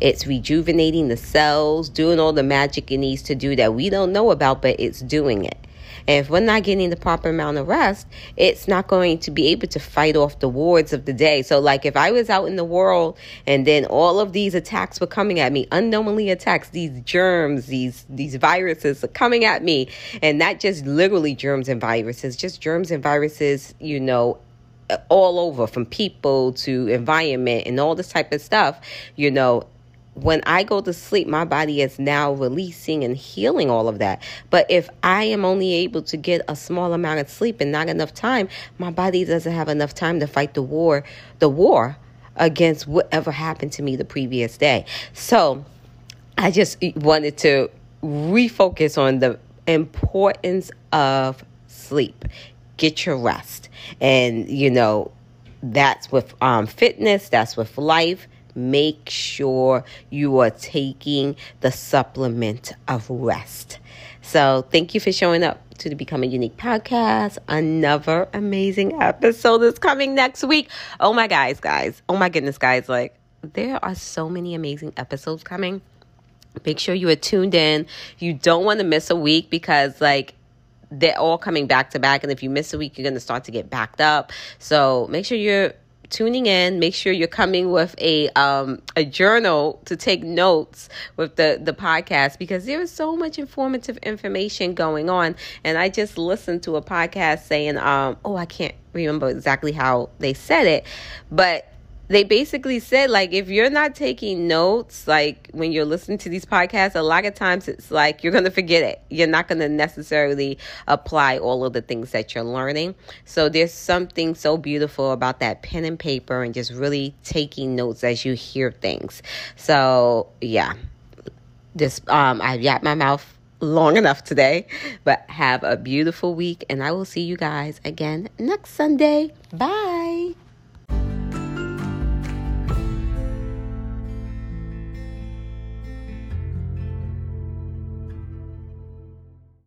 Speaker 1: It's rejuvenating the cells, doing all the magic it needs to do that we don't know about, but it's doing it. And if we're not getting the proper amount of rest, it's not going to be able to fight off the wards of the day. So, like if I was out in the world and then all of these attacks were coming at me, unknowingly attacks, these germs, these these viruses are coming at me, and not just literally germs and viruses, just germs and viruses, you know, all over from people to environment and all this type of stuff, you know, when I go to sleep, my body is now releasing and healing all of that. But if I am only able to get a small amount of sleep and not enough time, my body doesn't have enough time to fight the war, the war against whatever happened to me the previous day. So I just wanted to refocus on the importance of sleep. Get your rest. And, you know, that's with um, fitness, that's with life make sure you are taking the supplement of rest. So, thank you for showing up to the a Unique podcast. Another amazing episode is coming next week. Oh my guys, guys. Oh my goodness, guys. Like, there are so many amazing episodes coming. Make sure you are tuned in. You don't want to miss a week because, like, they're all coming back to back. And if you miss a week, you're going to start to get backed up. So make sure you're tuning in. Make sure you're coming with a um, a journal to take notes with the the podcast because there is so much informative information going on. And I just listened to a podcast saying, um, oh, I can't remember exactly how they said it, but they basically said like if you're not taking notes like when you're listening to these podcasts a lot of times it's like you're going to forget it. You're not going to necessarily apply all of the things that you're learning. So there's something so beautiful about that pen and paper and just really taking notes as you hear things. So yeah. This um i've yapped my mouth long enough today but have a beautiful week and i will see you guys again next sunday. Bye